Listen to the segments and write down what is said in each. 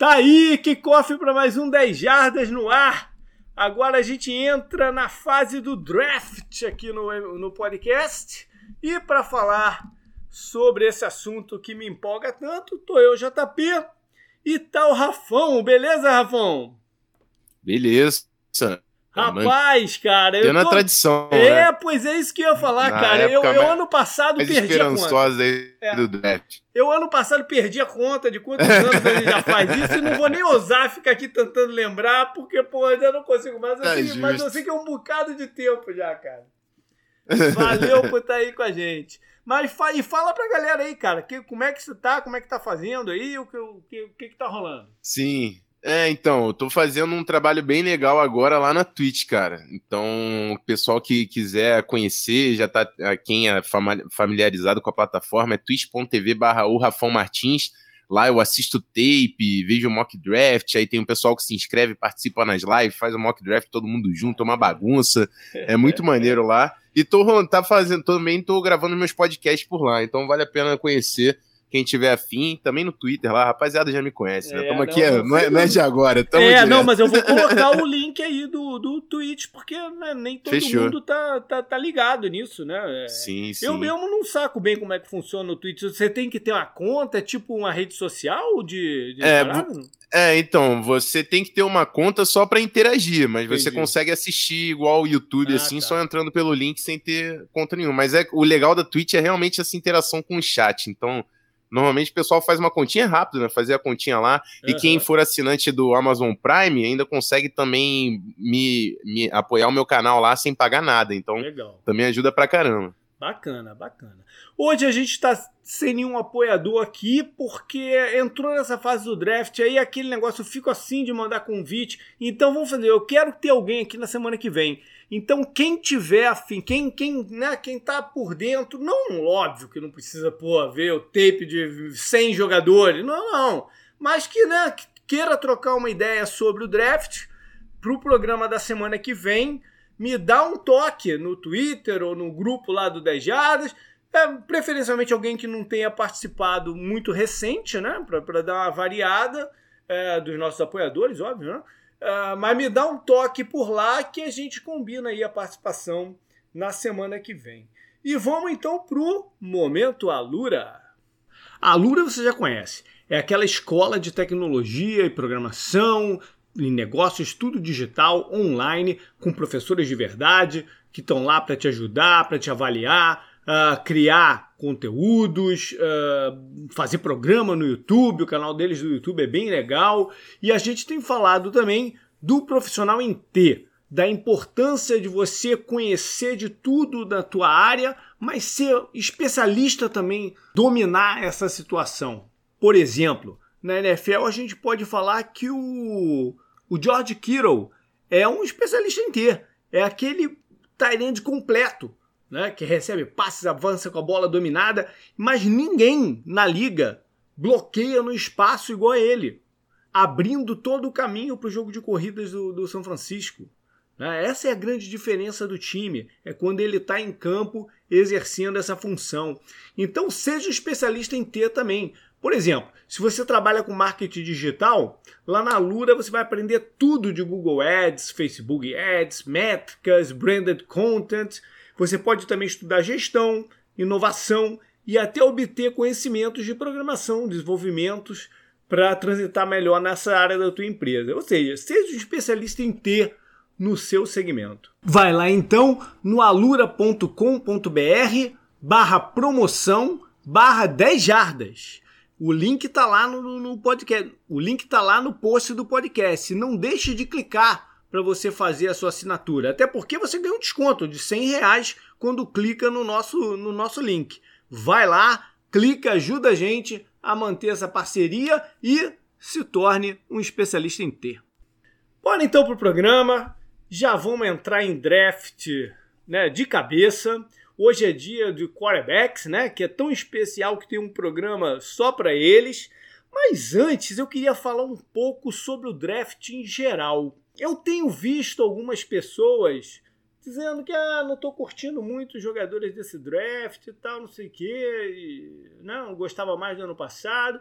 Tá aí, que cofre para mais um 10 jardas no ar. Agora a gente entra na fase do draft aqui no, no podcast. E para falar sobre esse assunto que me empolga tanto, tô eu, JP, e tá o Rafão. Beleza, Rafão? Beleza. Rapaz, cara, eu tô... tradição. É, né? pois é isso que eu ia falar, Na cara. Eu, eu ano passado perdi a conta. aí é. do draft. Eu ano passado perdi a conta de quantos anos gente já faz isso e não vou nem ousar ficar aqui tentando lembrar, porque, pô, ainda não consigo mais. Tá assim, mas eu sei que é um bocado de tempo já, cara. Valeu por estar tá aí com a gente. Mas fa e fala pra galera aí, cara, que, como é que você tá, como é que tá fazendo aí, o que, o que, o que, que tá rolando? Sim, é, então, eu tô fazendo um trabalho bem legal agora lá na Twitch, cara. Então, o pessoal que quiser conhecer, já tá, quem é familiarizado com a plataforma, é twitch.tv barra o Rafão Martins. Lá eu assisto tape, vejo mock draft, aí tem um pessoal que se inscreve, participa nas lives, faz o mock draft todo mundo junto, é uma bagunça. É muito maneiro lá. E tô tá fazendo, também tô gravando meus podcasts por lá, então vale a pena conhecer quem tiver afim, também no Twitter lá, rapaziada já me conhece, né? Estamos é, aqui, não, não, é, não é de agora. é, direto. não, mas eu vou colocar o link aí do, do Twitch, porque né, nem todo Fechou. mundo tá, tá, tá, ligado nisso, né? É, sim, sim. Eu mesmo não saco bem como é que funciona o Twitch. Você tem que ter uma conta, é tipo uma rede social de, de é, é, então, você tem que ter uma conta só para interagir, mas Entendi. você consegue assistir igual o YouTube, ah, assim, tá. só entrando pelo link sem ter conta nenhuma. Mas é o legal da Twitch é realmente essa interação com o chat. Então, Normalmente o pessoal faz uma continha rápida, né? Fazer a continha lá. Uhum. E quem for assinante do Amazon Prime ainda consegue também me, me apoiar o meu canal lá sem pagar nada. Então Legal. também ajuda pra caramba. Bacana, bacana. Hoje a gente está sem nenhum apoiador aqui porque entrou nessa fase do draft aí aquele negócio, eu fico assim de mandar convite. Então vamos fazer, eu quero ter alguém aqui na semana que vem. Então, quem tiver afim, quem, quem, né, quem tá por dentro, não, óbvio que não precisa, pô, ver o tape de 100 jogadores, não, não. Mas que, né, queira trocar uma ideia sobre o draft pro programa da semana que vem, me dá um toque no Twitter ou no grupo lá do 10 Jardas. É, preferencialmente alguém que não tenha participado muito recente, né? Para dar uma variada é, dos nossos apoiadores, óbvio, né? Uh, mas me dá um toque por lá que a gente combina aí a participação na semana que vem. E vamos então pro Momento Alura. A Alura você já conhece. É aquela escola de tecnologia e programação, em negócios, tudo digital, online, com professores de verdade que estão lá para te ajudar, para te avaliar, uh, criar conteúdos, uh, fazer programa no YouTube. O canal deles do YouTube é bem legal. E a gente tem falado também do profissional em T, da importância de você conhecer de tudo da tua área, mas ser especialista também, dominar essa situação. Por exemplo, na NFL a gente pode falar que o, o George Kittle é um especialista em T, é aquele tight completo né, que recebe passes, avança com a bola dominada, mas ninguém na liga bloqueia no espaço igual a ele, abrindo todo o caminho para o jogo de corridas do, do São Francisco. Né? Essa é a grande diferença do time, é quando ele está em campo exercendo essa função. Então seja especialista em ter também. Por exemplo, se você trabalha com marketing digital, lá na Lura você vai aprender tudo de Google Ads, Facebook Ads, métricas, branded content você pode também estudar gestão, inovação e até obter conhecimentos de programação, desenvolvimentos para transitar melhor nessa área da tua empresa. Ou seja, seja um especialista em ter no seu segmento. Vai lá então no alura.com.br barra promoção barra 10 jardas. O link está lá no, no, podcast. O link está lá no post do podcast. Não deixe de clicar para você fazer a sua assinatura. Até porque você ganha um desconto de 100 reais quando clica no nosso, no nosso link. Vai lá, clica, ajuda a gente a manter essa parceria e se torne um especialista em ter. Bora então para o programa. Já vamos entrar em draft né, de cabeça. Hoje é dia de quarterbacks, né? Que é tão especial que tem um programa só para eles. Mas antes eu queria falar um pouco sobre o draft em geral. Eu tenho visto algumas pessoas dizendo que ah, não estou curtindo muito os jogadores desse draft e tal, não sei o quê, e, não, gostava mais do ano passado.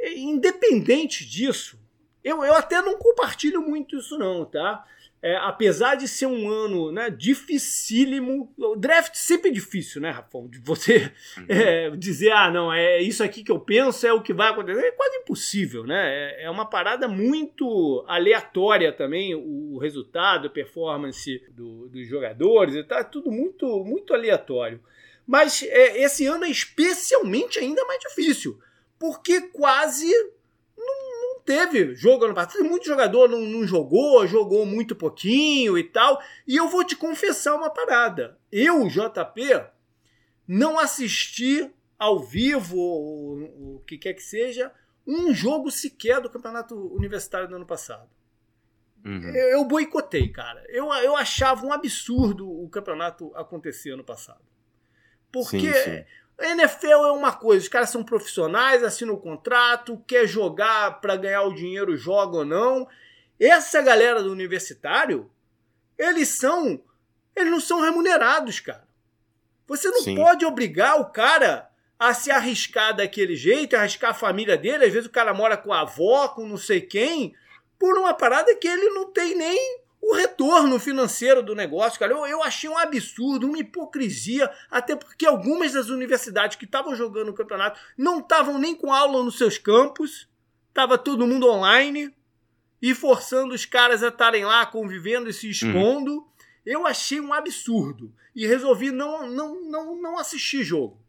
independente disso, eu, eu até não compartilho muito isso não, tá? É, apesar de ser um ano né, dificílimo, o draft sempre é difícil, né, Rafão? De você uhum. é, dizer, ah, não, é isso aqui que eu penso, é o que vai acontecer. É quase impossível, né? É, é uma parada muito aleatória também, o resultado, a performance do, dos jogadores, tá tudo muito, muito aleatório. Mas é, esse ano é especialmente ainda mais difícil, porque quase teve jogo ano passado. Muito jogador não, não, jogou, jogou muito pouquinho e tal. E eu vou te confessar uma parada. Eu, JP, não assisti ao vivo, ou o que quer que seja, um jogo sequer do campeonato universitário do ano passado. Uhum. Eu, eu boicotei, cara. Eu, eu achava um absurdo o campeonato acontecer ano passado. Porque sim, sim. A NFL é uma coisa, os caras são profissionais, assinam o contrato, quer jogar para ganhar o dinheiro, joga ou não. Essa galera do universitário, eles são. Eles não são remunerados, cara. Você não Sim. pode obrigar o cara a se arriscar daquele jeito, arriscar a família dele. Às vezes o cara mora com a avó, com não sei quem, por uma parada que ele não tem nem o retorno financeiro do negócio, cara. Eu, eu achei um absurdo, uma hipocrisia, até porque algumas das universidades que estavam jogando o campeonato não estavam nem com aula nos seus campos, estava todo mundo online e forçando os caras a estarem lá convivendo e se expondo. Uhum. Eu achei um absurdo e resolvi não, não, não, não assistir jogo.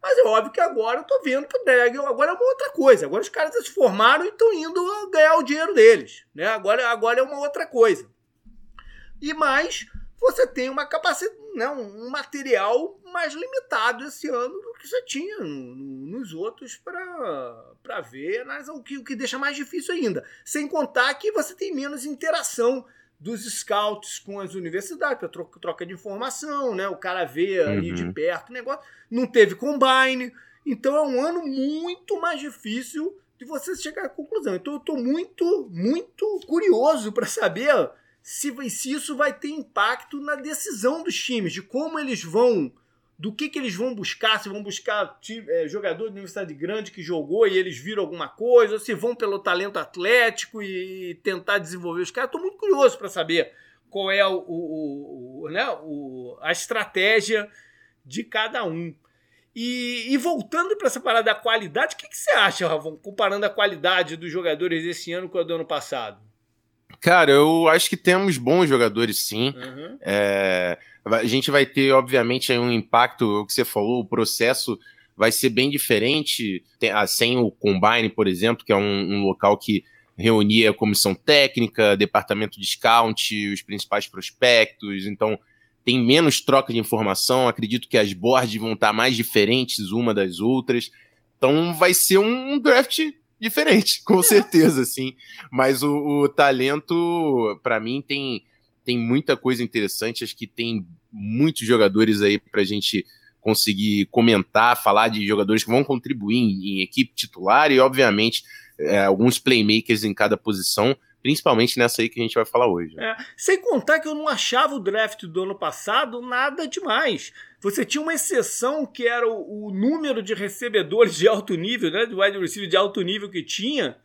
Mas é óbvio que agora eu tô vendo que o drag agora é uma outra coisa. Agora os caras se formaram e estão indo ganhar o dinheiro deles. Né? Agora, agora é uma outra coisa. E mais, você tem uma capacidade, né, um material mais limitado esse ano do que você tinha no, no, nos outros para ver, mas o que, o que deixa mais difícil ainda. Sem contar que você tem menos interação dos scouts com as universidades, para troca, troca, de informação, né? O cara vê ali uhum. de perto o negócio. Não teve combine. Então é um ano muito mais difícil de você chegar à conclusão. Então eu estou muito, muito curioso para saber se, se isso vai ter impacto na decisão dos times, de como eles vão, do que, que eles vão buscar, se vão buscar é, jogador de universidade grande que jogou e eles viram alguma coisa, ou se vão pelo talento atlético e tentar desenvolver os caras. Estou muito curioso para saber qual é o, o, o, né, o, a estratégia de cada um. E, e voltando para essa parada da qualidade, o que, que você acha, Ravon, comparando a qualidade dos jogadores desse ano com a do ano passado? Cara, eu acho que temos bons jogadores, sim. Uhum. É, a gente vai ter, obviamente, um impacto, o que você falou, o processo vai ser bem diferente, ah, sem o Combine, por exemplo, que é um, um local que reunia a comissão técnica, departamento de scout, os principais prospectos, então tem menos troca de informação, acredito que as boards vão estar mais diferentes uma das outras, então vai ser um draft diferente, com certeza, sim. Mas o, o talento, para mim, tem, tem muita coisa interessante. Acho que tem muitos jogadores aí pra gente conseguir comentar, falar de jogadores que vão contribuir em, em equipe titular e, obviamente, é, alguns playmakers em cada posição principalmente nessa aí que a gente vai falar hoje. É, sem contar que eu não achava o draft do ano passado nada demais. Você tinha uma exceção que era o, o número de recebedores de alto nível, né, do wide receiver de alto nível que tinha,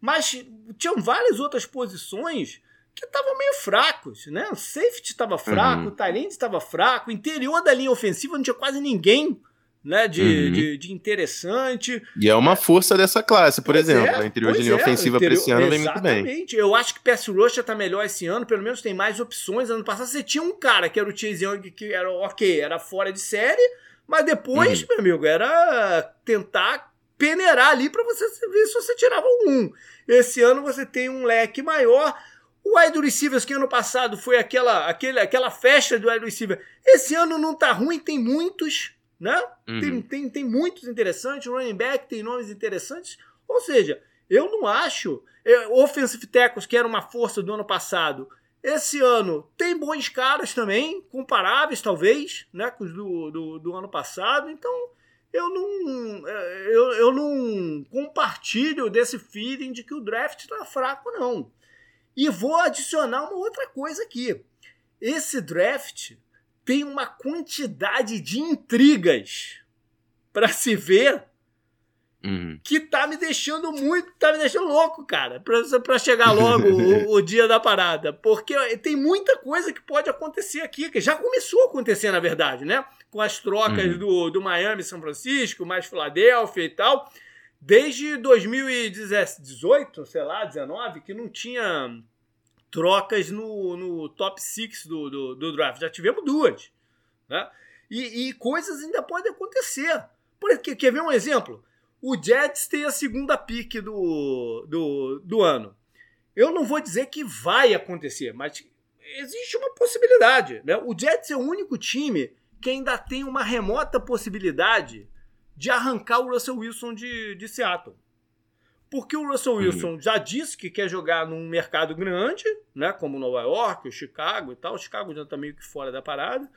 mas tinham várias outras posições que estavam meio fracos, né? O safety estava fraco, uhum. o tight estava fraco, o interior da linha ofensiva não tinha quase ninguém né, de, uhum. de, de, interessante. E é uma força dessa classe, por pois exemplo. É, a interior de linha é, ofensiva para esse ano vem muito bem. Exatamente. Eu acho que Pass Rush está melhor esse ano, pelo menos tem mais opções. Ano passado você tinha um cara que era o Chase Young, que era ok, era fora de série, mas depois, uhum. meu amigo, era tentar peneirar ali para você ver se você tirava um. Esse ano você tem um leque maior. O wide receivers que ano passado foi aquela, aquele, aquela festa do wide receiver. Esse ano não tá ruim, tem muitos né? Uhum. Tem, tem, tem muitos interessantes, o running back tem nomes interessantes. Ou seja, eu não acho. É, offensive tackles, que era uma força do ano passado, esse ano tem bons caras também, comparáveis talvez, né, com os do, do, do ano passado. Então eu não, é, eu, eu não compartilho desse feeling de que o draft está fraco, não. E vou adicionar uma outra coisa aqui. Esse draft tem uma quantidade de intrigas para se ver Uhum. Que tá me deixando muito, tá me deixando louco, cara, pra chegar logo o, o, dia da parada. Porque tem muita coisa que pode acontecer aqui, que já começou a acontecer, na verdade, né? Com as trocas uhum. do, do Miami São Francisco, mais Filadélfia e tal. Desde 2018, sei lá, 19, que não tinha trocas no, no top 6 do, do, do draft. Já tivemos duas. Né? E, e coisas ainda podem acontecer. Porque, quer ver um exemplo? O Jets tem a segunda pick do, do, do ano. Eu não vou dizer que vai acontecer, mas existe uma possibilidade. Né? O Jets é o único time que ainda tem uma remota possibilidade de arrancar o Russell Wilson de, de Seattle. Porque o Russell. Wilson uhum. já disse que quer jogar num mercado grande, né, como Nova York, o Chicago e tal. O Chicago já está meio que fora da parada.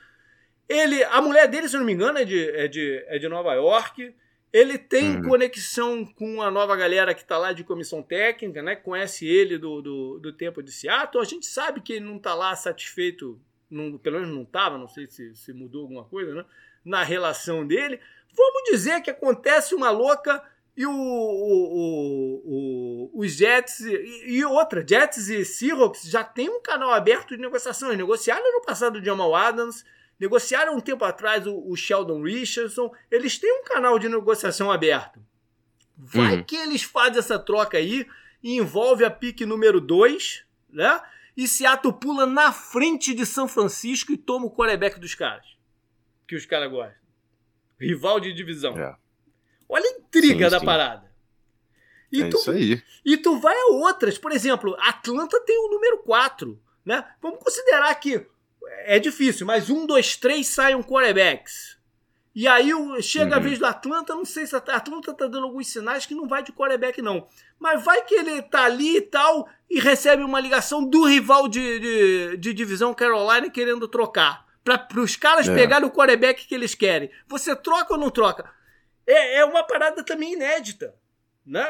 Ele, a mulher dele, se não me engano, é de, é de, é de Nova York. Ele tem uhum. conexão com a nova galera que está lá de comissão técnica, né? Conhece ele do, do, do, tempo de Seattle. A gente sabe que ele não está lá satisfeito, não, pelo menos não estava, não sei se, se mudou alguma coisa, né? Na relação dele. Vamos dizer que acontece uma louca e o, o, o, os Jets e, e, outra, Jets e Seahawks já tem um canal aberto de negociação. Eles negociaram no passado o Jamal Adams, Negociaram um tempo atrás o, o Sheldon Richardson. Eles têm um canal de negociação aberto. Vai uhum. que eles fazem essa troca aí e envolve a pique número 2, né? E Seattle pula na frente de São Francisco e toma o quarterback dos caras. Que os caras gostam. Rival de divisão. É. Olha a intriga sim, da sim. parada. E é tu, isso aí. E tu vai a outras. Por exemplo, Atlanta tem o número 4. Né? Vamos considerar que é difícil, mas um, dois, três saem quarterbacks. E aí chega uhum. a vez do Atlanta, não sei se a Atlanta tá dando alguns sinais que não vai de quarterback, não. Mas vai que ele tá ali e tal, e recebe uma ligação do rival de, de, de divisão Carolina querendo trocar. Para os caras é. pegarem o quarterback que eles querem. Você troca ou não troca? É, é uma parada também inédita. Né?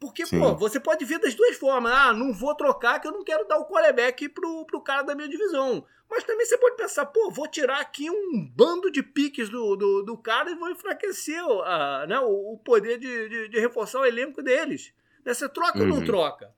Porque, Sim. pô, você pode ver das duas formas. Ah, não vou trocar que eu não quero dar o quarterback pro, pro cara da minha divisão. Mas também você pode pensar, pô, vou tirar aqui um bando de piques do, do, do cara e vou enfraquecer a, né, o, o poder de, de, de, reforçar o elenco deles. Né? Você troca uhum. ou não uhum. troca?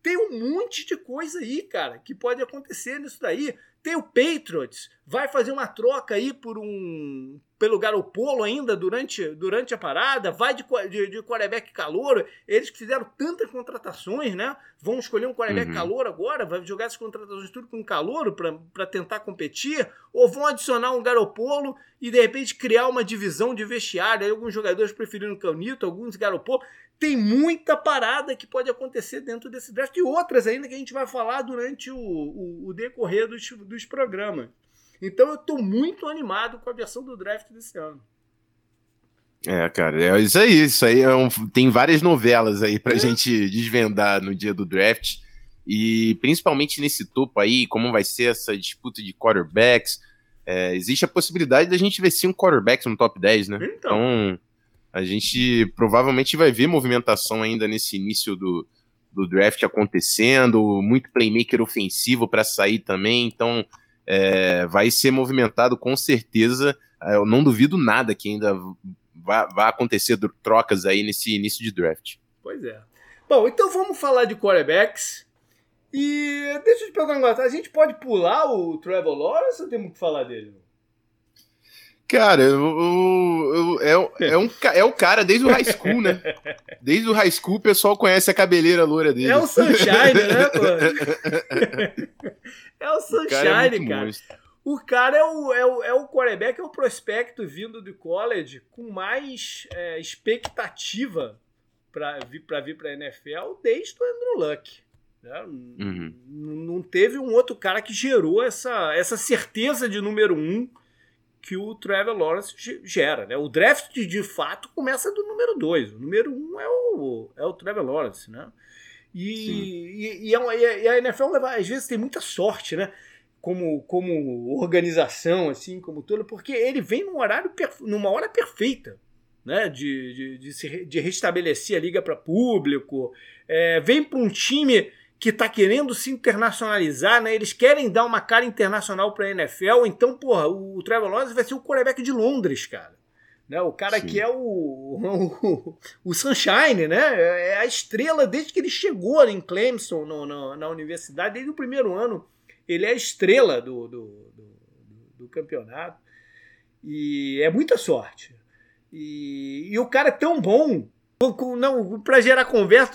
Tem um monte de coisa aí, cara, que pode acontecer nisso daí. Tem o Patriots, vai fazer uma troca aí por um pelo Garopolo ainda durante, durante a parada, vai de, de, de quarterback calor. Eles que fizeram tantas contratações, né? Vão escolher um quarterback uhum. calor agora, vai jogar essas contratações tudo com calor para tentar competir, ou vão adicionar um Garopolo e de repente criar uma divisão de vestiário. Aí alguns jogadores preferindo Canito, alguns Garopolo. Tem muita parada que pode acontecer dentro desse draft e outras ainda que a gente vai falar durante o, o, o decorrer dos, dos programas. Então eu estou muito animado com a versão do draft desse ano. É, cara, é isso aí. Isso aí é um, tem várias novelas aí pra é. gente desvendar no dia do draft. E principalmente nesse topo aí, como vai ser essa disputa de quarterbacks. É, existe a possibilidade da gente ver cinco quarterbacks no top 10, né? Então. então, a gente provavelmente vai ver movimentação ainda nesse início do, do draft acontecendo, muito playmaker ofensivo para sair também. Então, é, vai ser movimentado com certeza. É, eu não duvido nada que ainda vai acontecer trocas aí nesse início de draft. Pois é. Bom, então vamos falar de quarterbacks. E deixa eu te perguntar. A gente pode pular o Trevor Lawrence ou temos que falar dele? Cara, eu, eu, é, é, um, é o cara desde o high school, né? Desde o high school o pessoal conhece a cabeleira loura dele. É o Sunshine, né, pô? É o Sunshine, o cara. É cara. O cara é o, é, o, é o quarterback, é o prospecto vindo do college com mais é, expectativa para vir para vir para a NFL desde o Andrew Luck. Né? Uhum. Não teve um outro cara que gerou essa, essa certeza de número um que o Trevor Lawrence gera. Né? O draft, de fato, começa do número dois. O número um é o, é o Trevor Lawrence. Né? E, e, e, é e, a NFL às vezes tem muita sorte, né? Como, como organização, assim, como todo, porque ele vem num horário numa hora perfeita, né? De, de, de, se, de restabelecer a liga para público. É, vem para um time que está querendo se internacionalizar, né? Eles querem dar uma cara internacional para a NFL, então, porra, o Trevor Lawrence vai ser o quarterback de Londres, cara. Né? O cara Sim. que é o, o, o, Sunshine, né? É a estrela desde que ele chegou em Clemson, no, no, na universidade, desde o primeiro ano. Ele é a estrela do, do, do, do campeonato. E é muita sorte. E, e o cara é tão bom não, para gerar conversa,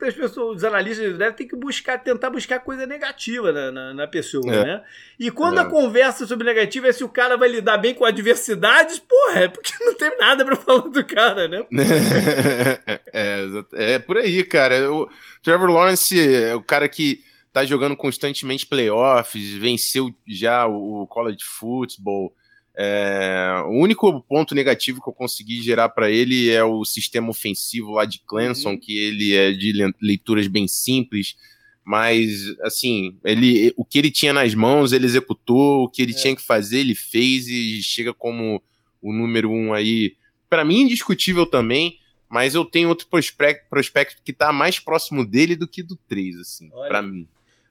as pessoas, os analistas devem ter que buscar, tentar buscar coisa negativa na, na, na pessoa, é. né? E quando é. a conversa sobre negativa é se o cara vai lidar bem com adversidades, porra, é porque não tem nada para falar do cara, né? é, é, por aí, cara. O Trevor Lawrence é o cara que tá jogando constantemente playoffs, venceu já o college football. É, o único ponto negativo que eu consegui gerar para ele é o sistema ofensivo lá de Clemson, uhum. que ele é de leituras bem simples, mas assim, ele, o que ele tinha nas mãos, ele executou, o que ele é. tinha que fazer, ele fez e chega como o número um aí, para mim indiscutível também, mas eu tenho outro prospecto, prospecto que está mais próximo dele do que do 3, assim, para mim.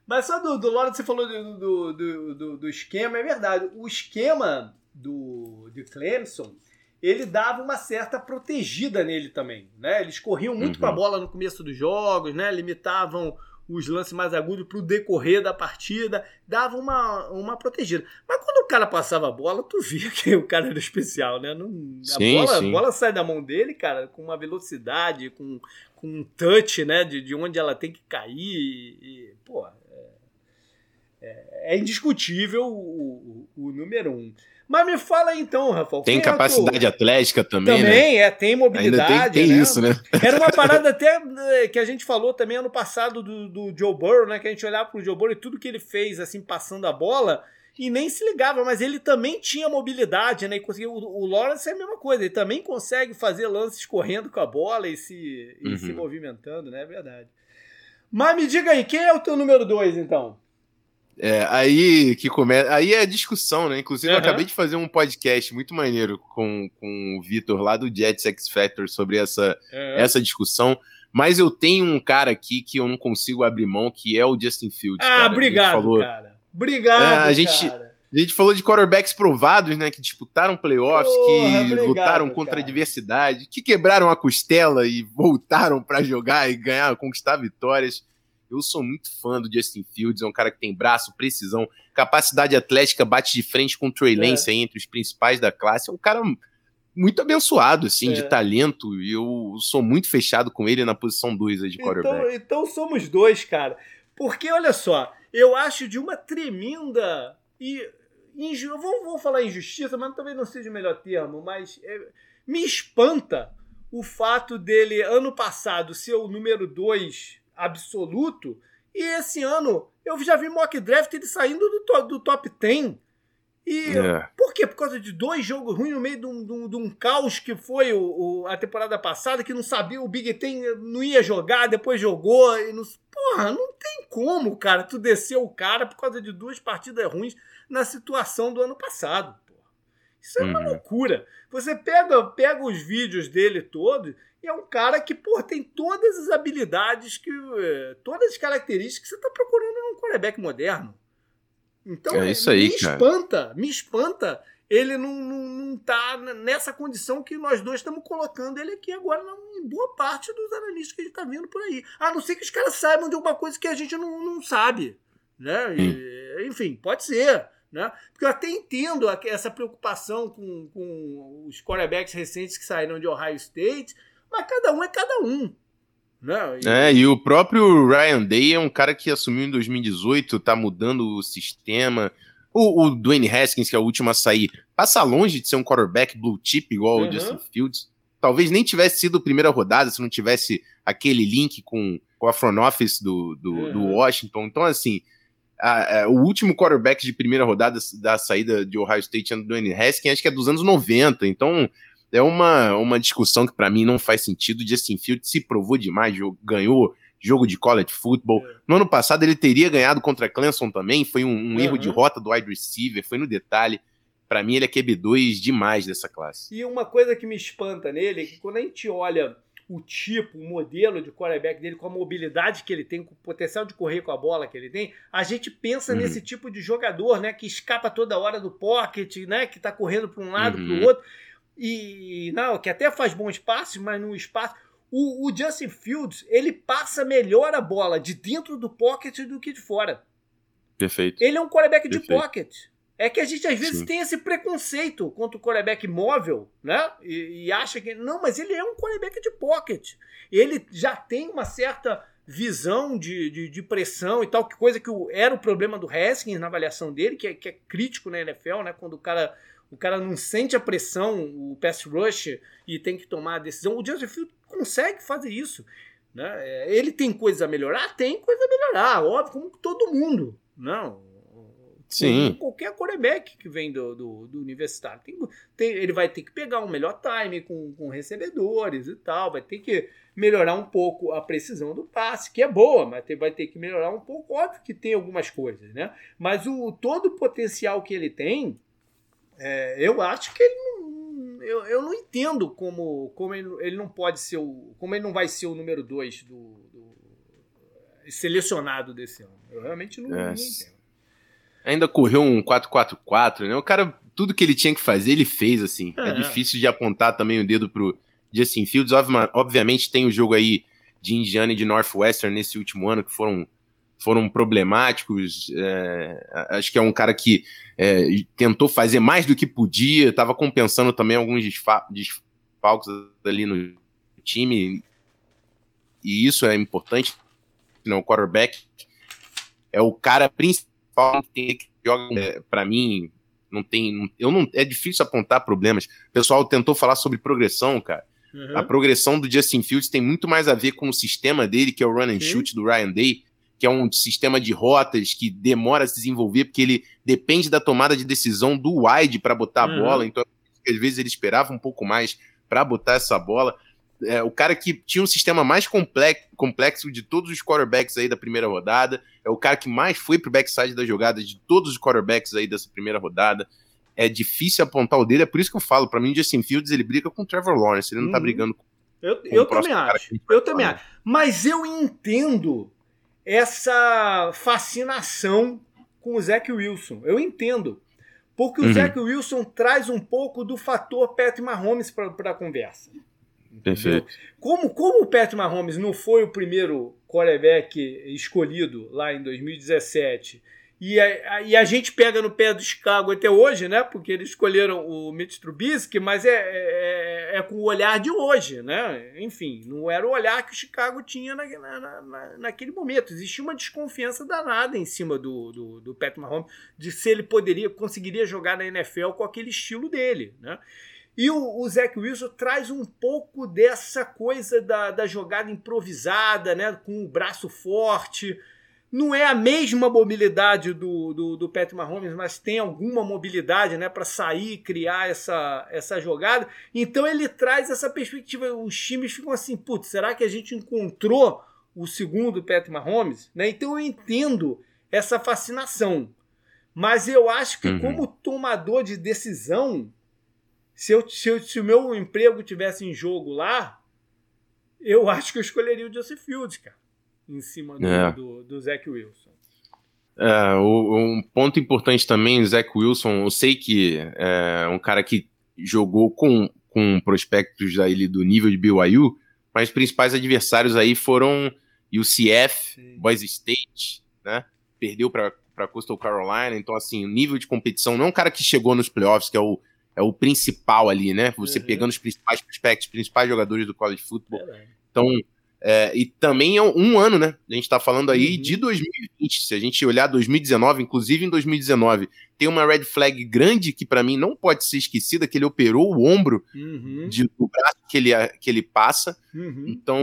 Mas só do, do Lawrence, você falou do, do, do, do, esquema, é verdade. O esquema do, de Clemson, ele dava uma certa protegida nele também, né? Eles corriam muito uhum. com a bola no começo dos jogos, né? Limitavam os lances mais agudos para o decorrer da partida, dava uma, uma protegida. Mas quando o cara passava a bola, tu via que o cara era especial, né? Não, a, sim, bola, sim. a bola sai da mão dele, cara, com uma velocidade, com, com um touch, né? De, de onde ela tem que cair. E, e pô, é, é, é indiscutível o, o, o número um. Mas me fala então, Rafael. Tem capacidade é atlética também, Também, né? é, tem mobilidade. Ainda tem, tem né? isso, né? Era uma parada até eh, que a gente falou também ano passado do, do Joe Burrow, né? Que a gente olhava pro Joe Burrow e tudo que ele fez, assim, passando a bola, e nem se ligava, mas ele também tinha mobilidade, né? E conseguia, o, o Lawrence é a mesma coisa, ele também consegue fazer lances correndo com a bola e se, e uhum. se movimentando, né? É verdade. Mas me diga aí, quem é o teu número dois, então? É, aí que começa. Aí é discussão, né? Inclusive, uhum. eu acabei de fazer um podcast muito maneiro com, com o Vitor lá do Jets X Factor sobre essa, uhum. essa discussão. Mas eu tenho um cara aqui que eu não consigo abrir mão, que é o Justin Fields. Ah, cara. obrigado, falou... cara. Obrigado, é, a gente, cara. A gente falou de quarterbacks provados, né? Que disputaram playoffs, Porra, que obrigado, lutaram contra cara. a adversidade, que quebraram a costela e voltaram para jogar e ganhar, conquistar vitórias. Eu sou muito fã do Justin Fields, é um cara que tem braço, precisão, capacidade atlética, bate de frente com o Trey é. Lance é. aí, entre os principais da classe. É um cara muito abençoado, assim, é. de talento, e eu sou muito fechado com ele na posição 2 de então, quarterback. Então, então somos dois, cara. Porque, olha só, eu acho de uma tremenda e inju... vou, vou falar injustiça, mas talvez não seja o melhor termo, mas é, me espanta o fato dele, ano passado, ser o número 2 absoluto. E esse ano eu já vi mock draft ele saindo do, to do top 10. E é. por quê? Por causa de dois jogos ruins no meio de um, de um, de um caos que foi o, o, a temporada passada, que não sabia, o Big Ten não ia jogar, depois jogou. E não, porra, não tem como, cara, tu descer o cara por causa de duas partidas ruins na situação do ano passado. Porra. Isso é uma uhum. loucura. Você pega, pega os vídeos dele todos e é um cara que, pô, tem todas as habilidades, que eh, todas as características que você está procurando num quarterback moderno. Então, é isso aí, me espanta, me espanta ele não, não, não tá nessa condição que nós dois estamos colocando ele aqui agora em boa parte dos analistas que a gente está vendo por aí. A não ser que os caras saibam de alguma coisa que a gente não, não sabe. Né? E, enfim, pode ser. Né? Porque eu até entendo essa preocupação com, com os quarterbacks recentes que saíram de Ohio State, mas cada um é cada um. Né? E... É, e o próprio Ryan Day é um cara que assumiu em 2018, tá mudando o sistema. O, o Dwayne Haskins, que é o último a sair, passa longe de ser um quarterback blue chip igual uhum. o Justin Fields. Talvez nem tivesse sido a primeira rodada se não tivesse aquele link com, com a front office do, do, uhum. do Washington. Então, assim, a, a, o último quarterback de primeira rodada da saída de Ohio State, Dwayne Haskins, acho que é dos anos 90. Então, é uma, uma discussão que para mim não faz sentido. Justin Fields se provou demais, ganhou jogo de college football. É. No ano passado ele teria ganhado contra Clemson também, foi um, um uhum. erro de rota do wide receiver, foi no detalhe. Para mim ele é QB2 demais dessa classe. E uma coisa que me espanta nele é que quando a gente olha o tipo, o modelo de quarterback dele, com a mobilidade que ele tem, com o potencial de correr com a bola que ele tem, a gente pensa uhum. nesse tipo de jogador, né, que escapa toda hora do pocket, né, que tá correndo para um lado, uhum. para o outro. E não, que até faz bons passes, mas no espaço. O, o, Justin Fields, ele passa melhor a bola de dentro do pocket do que de fora. Perfeito. Ele é um quarterback Perfeito. de pocket. É que a gente às vezes Sim. tem esse preconceito contra o quarterback móvel, né? E, e, acha que. Não, mas ele é um quarterback de pocket. Ele já tem uma certa visão de, de, de pressão e tal, que coisa que o, era o problema do Haskins na avaliação dele, que é, que é crítico na NFL, né? Quando o cara o cara não sente a pressão, o pass rush e tem que tomar a decisão. O Justin Fields consegue fazer isso. Né? É, ele tem coisas a melhorar? Tem coisa a melhorar, óbvio, como todo mundo. Não. Sim. Qualquer quarterback que vem do, do, do universitário. Tem, tem, ele vai ter que pegar um melhor time com, com recebedores e tal. Vai ter que melhorar um pouco a precisão do passe, que é boa, mas tem, vai ter que melhorar um pouco. Óbvio que tem algumas coisas, né? Mas o todo o potencial que ele tem, é, eu acho que ele não, eu, eu não entendo como, como ele, ele não pode ser o. Como ele não vai ser o número 2 do, do, selecionado desse ano. Eu realmente não, é. não entendo. Ainda correu um 4-4-4, né? O cara, tudo que ele tinha que fazer, ele fez, assim. É, é difícil de apontar também o dedo pro Justin Fields. Obviamente tem o jogo aí de Indiana e de Northwestern nesse último ano, que foram foram problemáticos. É, acho que é um cara que é, tentou fazer mais do que podia, estava compensando também alguns desfalques ali no time. E isso é importante. Não, o quarterback é o cara principal que joga. É, Para mim, não tem. Eu não, é difícil apontar problemas. O pessoal tentou falar sobre progressão, cara. Uhum. A progressão do Justin Fields tem muito mais a ver com o sistema dele, que é o run and shoot do Ryan Day, que é um sistema de rotas que demora a se desenvolver, porque ele depende da tomada de decisão do wide para botar a uhum. bola. Então, às vezes, ele esperava um pouco mais para botar essa bola. É, o cara que tinha um sistema mais complexo, de todos os quarterbacks aí da primeira rodada. É o cara que mais foi pro backside da jogada de todos os quarterbacks aí dessa primeira rodada. É difícil apontar o dele, é por isso que eu falo. Para mim, o Justin Fields ele briga com o Trevor Lawrence, ele não tá uhum. brigando com. Eu, com eu também acho. Eu também acho. Mas eu entendo essa fascinação com o Zach Wilson. Eu entendo. Porque o uhum. Zach Wilson traz um pouco do fator Patrick Mahomes para a conversa. Perfeito. Como, como o Patrick Mahomes não foi o primeiro quarterback escolhido lá em 2017 e a, e a gente pega no pé do Chicago até hoje, né? Porque eles escolheram o Mitch Trubisky, mas é, é, é, com o olhar de hoje, né? Enfim, não era o olhar que o Chicago tinha na, na, na, naquele momento. Existia uma desconfiança danada em cima do, do, do Pat Mahomes de se ele poderia, conseguiria jogar na NFL com aquele estilo dele, né? E o, o Zach Wilson traz um pouco dessa coisa da, da jogada improvisada, né? Com o braço forte, não é a mesma mobilidade do, do, do Patrick Mahomes, mas tem alguma mobilidade né, para sair e criar essa, essa jogada. Então ele traz essa perspectiva. Os times ficam assim, putz, será que a gente encontrou o segundo Patrick Mahomes? Né? Então eu entendo essa fascinação. Mas eu acho que, uhum. como tomador de decisão, se, eu, se, eu, se o meu emprego tivesse em jogo lá, eu acho que eu escolheria o Joseph Fields, cara em cima do, é. do, do Zach Wilson. É, um ponto importante também, o Zach Wilson, eu sei que é um cara que jogou com, com prospectos aí do nível de BYU, mas os principais adversários aí foram UCF, Sim. Boise State, né? Perdeu para Coastal Carolina, então assim, o nível de competição não é um cara que chegou nos playoffs, que é o, é o principal ali, né? Você uhum. pegando os principais prospectos, os principais jogadores do college football. É, então, é, e também é um ano, né? A gente está falando aí uhum. de 2020. Se a gente olhar 2019, inclusive em 2019, tem uma red flag grande que para mim não pode ser esquecida, que ele operou o ombro uhum. de, do braço que ele, que ele passa. Uhum. Então,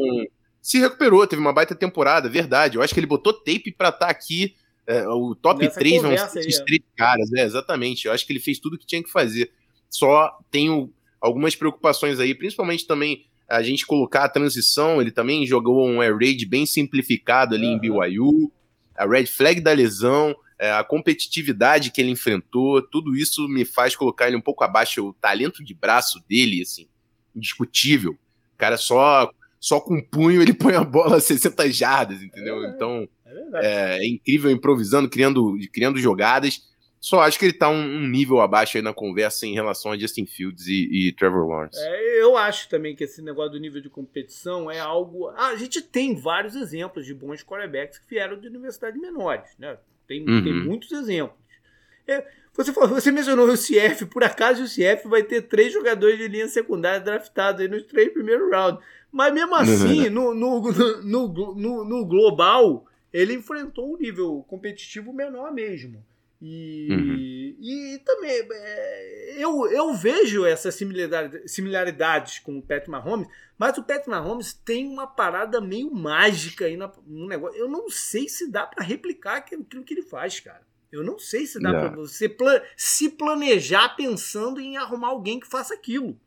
se recuperou, teve uma baita temporada, verdade. Eu acho que ele botou tape para estar tá aqui. É, o top Nessa 3 vão ser três caras, né? Exatamente. Eu acho que ele fez tudo o que tinha que fazer. Só tenho algumas preocupações aí, principalmente também a gente colocar a transição, ele também jogou um air raid bem simplificado ali uhum. em BYU, a red flag da lesão, é, a competitividade que ele enfrentou, tudo isso me faz colocar ele um pouco abaixo, o talento de braço dele, assim, indiscutível. O cara só só com um punho ele põe a bola a 60 jardas, entendeu? É, então é, é, é, incrível improvisando, criando, criando jogadas. Só acho que ele tá um, um, nível abaixo aí na conversa em relação a Justin Fields e, e Trevor Lawrence. É, eu acho também que esse negócio do nível de competição é algo. Ah, a gente tem vários exemplos de bons quarterbacks que vieram de universidades menores, né? Tem, uhum. tem muitos exemplos. É, você, falou, você mencionou o CF, por acaso o CF vai ter três jogadores de linha secundária draftados aí nos três primeiros rounds. Mas mesmo assim, no, no, no, no, no global, ele enfrentou um nível competitivo menor mesmo. E, uhum. e também é, eu, eu vejo essas similaridade, similaridades com o Pat Mahomes, mas o Pat Mahomes tem uma parada meio mágica aí no negócio. Eu não sei se dá para replicar aquilo, aquilo, que ele faz, cara. Eu não sei se dá yeah. para você plan se planejar pensando em arrumar alguém que faça aquilo.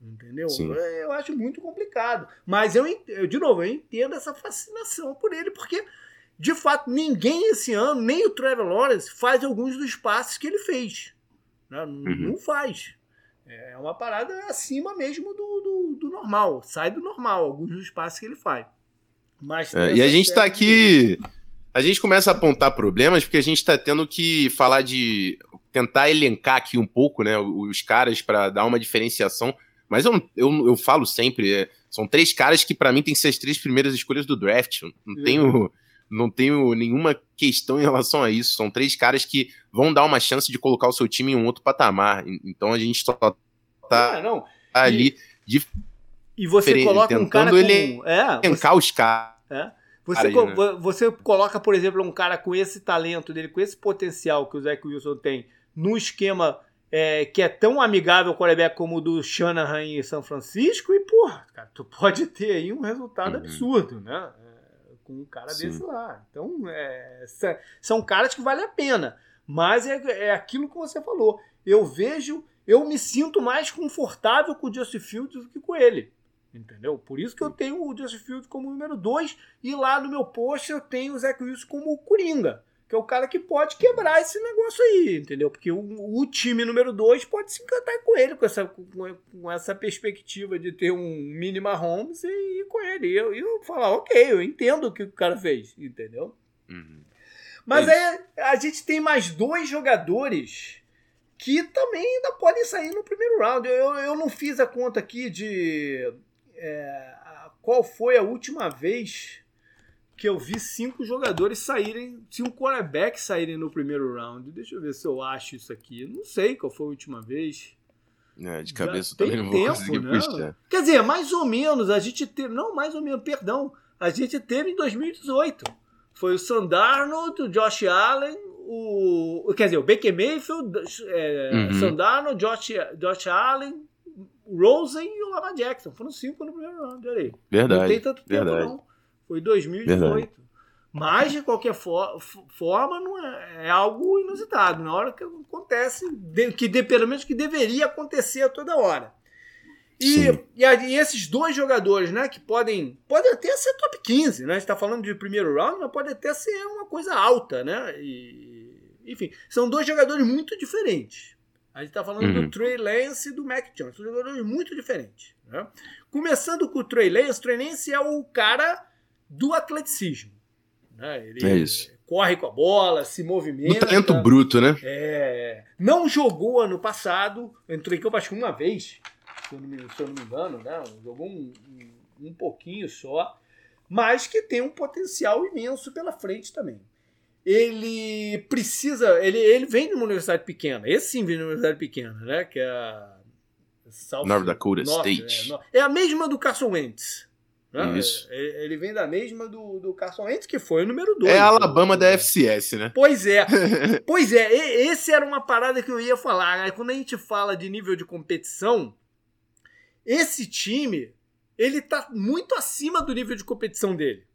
Entendeu? Sim. É, eu acho muito complicado. Mas eu, eu, de novo, eu entendo essa fascinação por ele, porque de fato, ninguém esse ano, nem o Trevor Lawrence, faz alguns dos passes que ele fez. Né? Uhum. Não faz. É uma parada acima mesmo do, do, do, normal. Sai do normal, alguns dos passes que ele faz. Mas é, e a gente está aqui. A gente começa a apontar problemas porque a gente está tendo que falar de. tentar elencar aqui um pouco, né? Os caras para dar uma diferenciação. Mas eu, eu, eu falo sempre, é, são três caras que para mim tem que ser as três primeiras escolhas do draft. Não uhum. tenho não tenho nenhuma questão em relação a isso. São três caras que vão dar uma chance de colocar o seu time em um outro patamar. Então a gente só tá não. ali de e você coloca um cara com... ele é, você... os caras. É. Você, co né? você coloca, por exemplo, um cara com esse talento dele, com esse potencial que o Zach Wilson tem, no esquema é, que é tão amigável ao quarterback como o do Shanahan em São Francisco, e, porra, cara, tu pode ter aí um resultado uhum. absurdo, né? Com um cara Sim. desse lá. Então, é, são caras que vale a pena. Mas é, é aquilo que você falou. Eu vejo, eu me sinto mais confortável com o Justin Fields do que com ele. Entendeu? Por isso que eu tenho o Justin Fields como número 2 e lá no meu post eu tenho o Zach Wilson como o Coringa que é o cara que pode quebrar esse negócio aí, entendeu? Porque o, o time número 2 pode se encantar com ele, com essa, com, essa perspectiva de ter um mini Mahomes e ir com ele. E eu, eu falar, ok, eu entendo o que o cara fez, entendeu? Uhum. Mas é aí a gente tem mais dois jogadores que também ainda podem sair no primeiro round. Eu, eu não fiz a conta aqui de é, qual foi a última vez que eu vi cinco jogadores saírem, cinco quarterbacks saírem no primeiro round. Deixa eu ver se eu acho isso aqui. Não sei qual foi a última vez. É, de cabeça Já também não vou tempo, conseguir né? puxar. Quer dizer, mais ou menos, a gente teve. Não, mais ou menos, perdão. A gente teve em 2018. Foi o Sandarno, o Josh Allen, o. Quer dizer, o Baker Mayfield, é, uhum. Sandarno, Josh, Josh Allen, Rosen e o Lamar Jackson. Foram cinco no primeiro round, olha aí. Verdade. Não tem tanto verdade. tempo, não. Foi 2018. Verdade. Mas, de qualquer for, forma, não é, é, algo inusitado. Na hora que acontece, de, que de, pelo menos que deveria acontecer a toda hora. E, e, e, esses dois jogadores, né, que podem, podem até ser top 15, né? A gente está falando de primeiro round, mas pode até ser uma coisa alta, né? E, enfim, são dois jogadores muito diferentes. A gente está falando uhum. do Trey Lance e do Mac Jones. São jogadores muito diferentes. Né? Começando com o Trey Lance, o Trey Lance é o cara do atleticismo. Né? Ele é isso. corre com a bola, se movimenta. Do talento bruto, né? É. Não jogou ano passado, entrou em campo acho que uma vez, se eu não me, eu não me engano, né? jogou um, um, um pouquinho só, mas que tem um potencial imenso pela frente também ele precisa. Ele, ele vem de uma universidade pequena. Esse sim vem de uma universidade pequena, né? Que é a. South, North Dakota North, State. É, é, a mesma do Carson Wentz. Né? Isso. Ele vem da mesma do, do Carson Wentz, que foi o número 2. É a Alabama da FCS, né? Pois é. pois é, esse era uma parada que eu ia falar. Quando a gente fala de nível de competição, esse time, ele tá muito acima do nível de competição dele.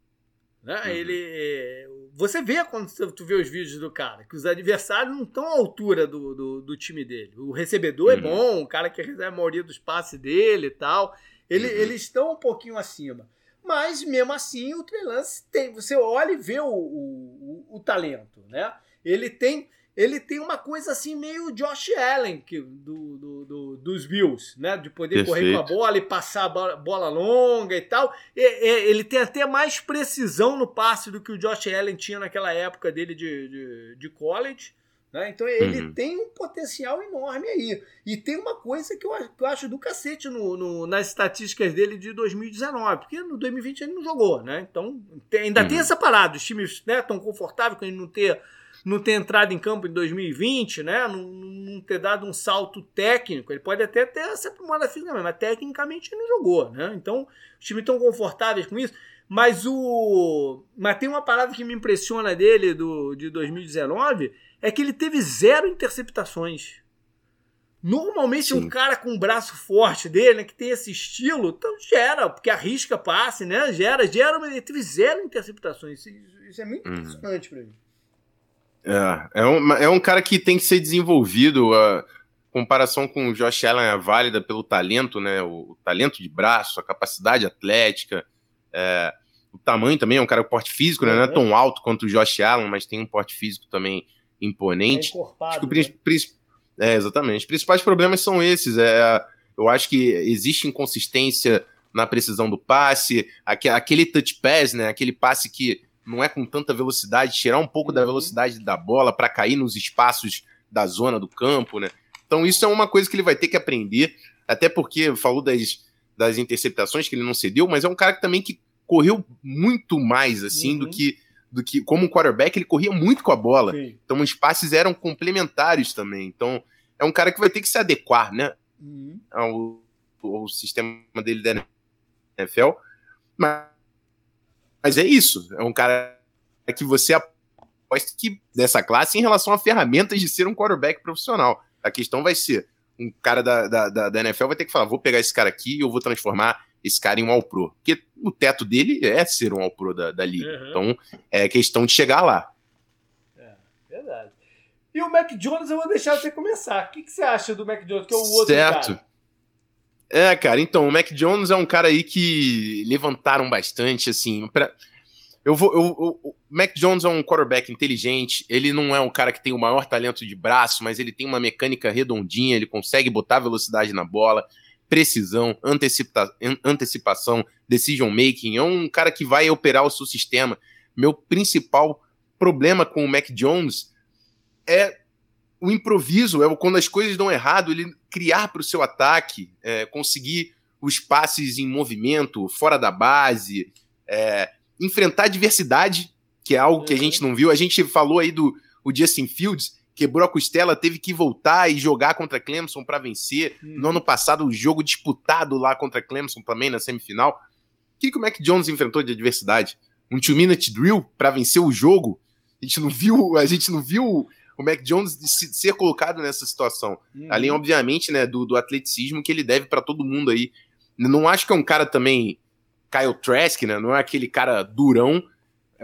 Né? Uhum. Ele, você vê quando tu vê os vídeos do cara, que os adversários não estão à altura do, do, do time dele. O recebedor é uhum. é bom, o cara que recebe a maioria dos passes dele e tal. Ele, uhum. Eles estão um pouquinho acima. Mas, mesmo assim, o Trey Lance tem. Você olha e vê o, o, o, o talento, né? Ele tem ele tem uma coisa assim meio Josh Allen que, do, do, do dos Bills, né? De poder Perfeito. correr com a bola e passar a bola, bola longa e tal. E, e, ele tem até mais precisão no passe do que o Josh Allen tinha naquela época dele de, de, de college. Né? Então ele uhum. tem um potencial enorme aí. E tem uma coisa que eu, que eu acho do cacete no, no, nas estatísticas dele de 2019, porque no 2020 ele não jogou, né? Então tem, ainda uhum. tem essa parada, os times né, tão confortáveis com ele não ter, não ter entrado em campo em 2020, né? Não, não ter dado um salto técnico. Ele pode até ter essa aprimorada física, mas tecnicamente ele não jogou, né? Então os times estão confortáveis com isso. Mas o. Mas tem uma parada que me impressiona dele do, de 2019 é que ele teve zero interceptações. Normalmente Sim. um cara com um braço forte dele, né, que tem esse estilo, então gera, porque arrisca passe, né? Gera, gera, mas ele teve zero interceptações. Isso, isso é muito uhum. impressionante para mim. É, é um, é um cara que tem que ser desenvolvido. A comparação com o Josh Allen é válida pelo talento, né? O, o talento de braço, a capacidade atlética. É, o tamanho também é um cara com porte físico, né? Não é tão alto quanto o Josh Allen, mas tem um porte físico também imponente. É acho que né? é, exatamente. Os principais problemas são esses. É, eu acho que existe inconsistência na precisão do passe, aquele touch pass, né? Aquele passe que não é com tanta velocidade, tirar um pouco uhum. da velocidade da bola para cair nos espaços da zona do campo, né? Então isso é uma coisa que ele vai ter que aprender, até porque falou das, das interceptações que ele não cedeu, mas é um cara que também que correu muito mais assim uhum. do que do que como quarterback, ele corria muito com a bola. Sim. Então os passes eram complementares também. Então é um cara que vai ter que se adequar, né? Uhum. Ao, ao sistema dele da NFL. Mas, mas é isso. É um cara que você aposta que dessa classe em relação a ferramentas de ser um quarterback profissional. A questão vai ser: um cara da, da, da NFL vai ter que falar, vou pegar esse cara aqui e eu vou transformar esse cara em um All-Pro. Porque o teto dele é ser um All-Pro da, da liga. Uhum. Então é questão de chegar lá. É, verdade. E o Mac Jones eu vou deixar você começar. O que, que você acha do Mac Jones, que é o outro certo. cara? É, cara, então, o Mac Jones é um cara aí que levantaram bastante, assim, pra... Eu vou. Eu, eu, o Mac Jones é um quarterback inteligente. Ele não é um cara que tem o maior talento de braço, mas ele tem uma mecânica redondinha. Ele consegue botar velocidade na bola precisão, antecipa antecipação, decision making. É um cara que vai operar o seu sistema. Meu principal problema com o Mac Jones é o improviso, é quando as coisas dão errado, ele criar para o seu ataque, é, conseguir os passes em movimento, fora da base, é, enfrentar a adversidade, que é algo que a gente não viu. A gente falou aí do o Justin Fields, quebrou a costela, teve que voltar e jogar contra Clemson para vencer. Hum. No ano passado, o jogo disputado lá contra Clemson também na semifinal. O que, que o Mac Jones enfrentou de adversidade? Um two-minute drill para vencer o jogo? A gente não viu, a gente não viu o Mac Jones ser colocado nessa situação. Uhum. Além, obviamente, né, do, do atleticismo que ele deve para todo mundo aí. Não acho que é um cara também Kyle Trask, né? Não é aquele cara durão,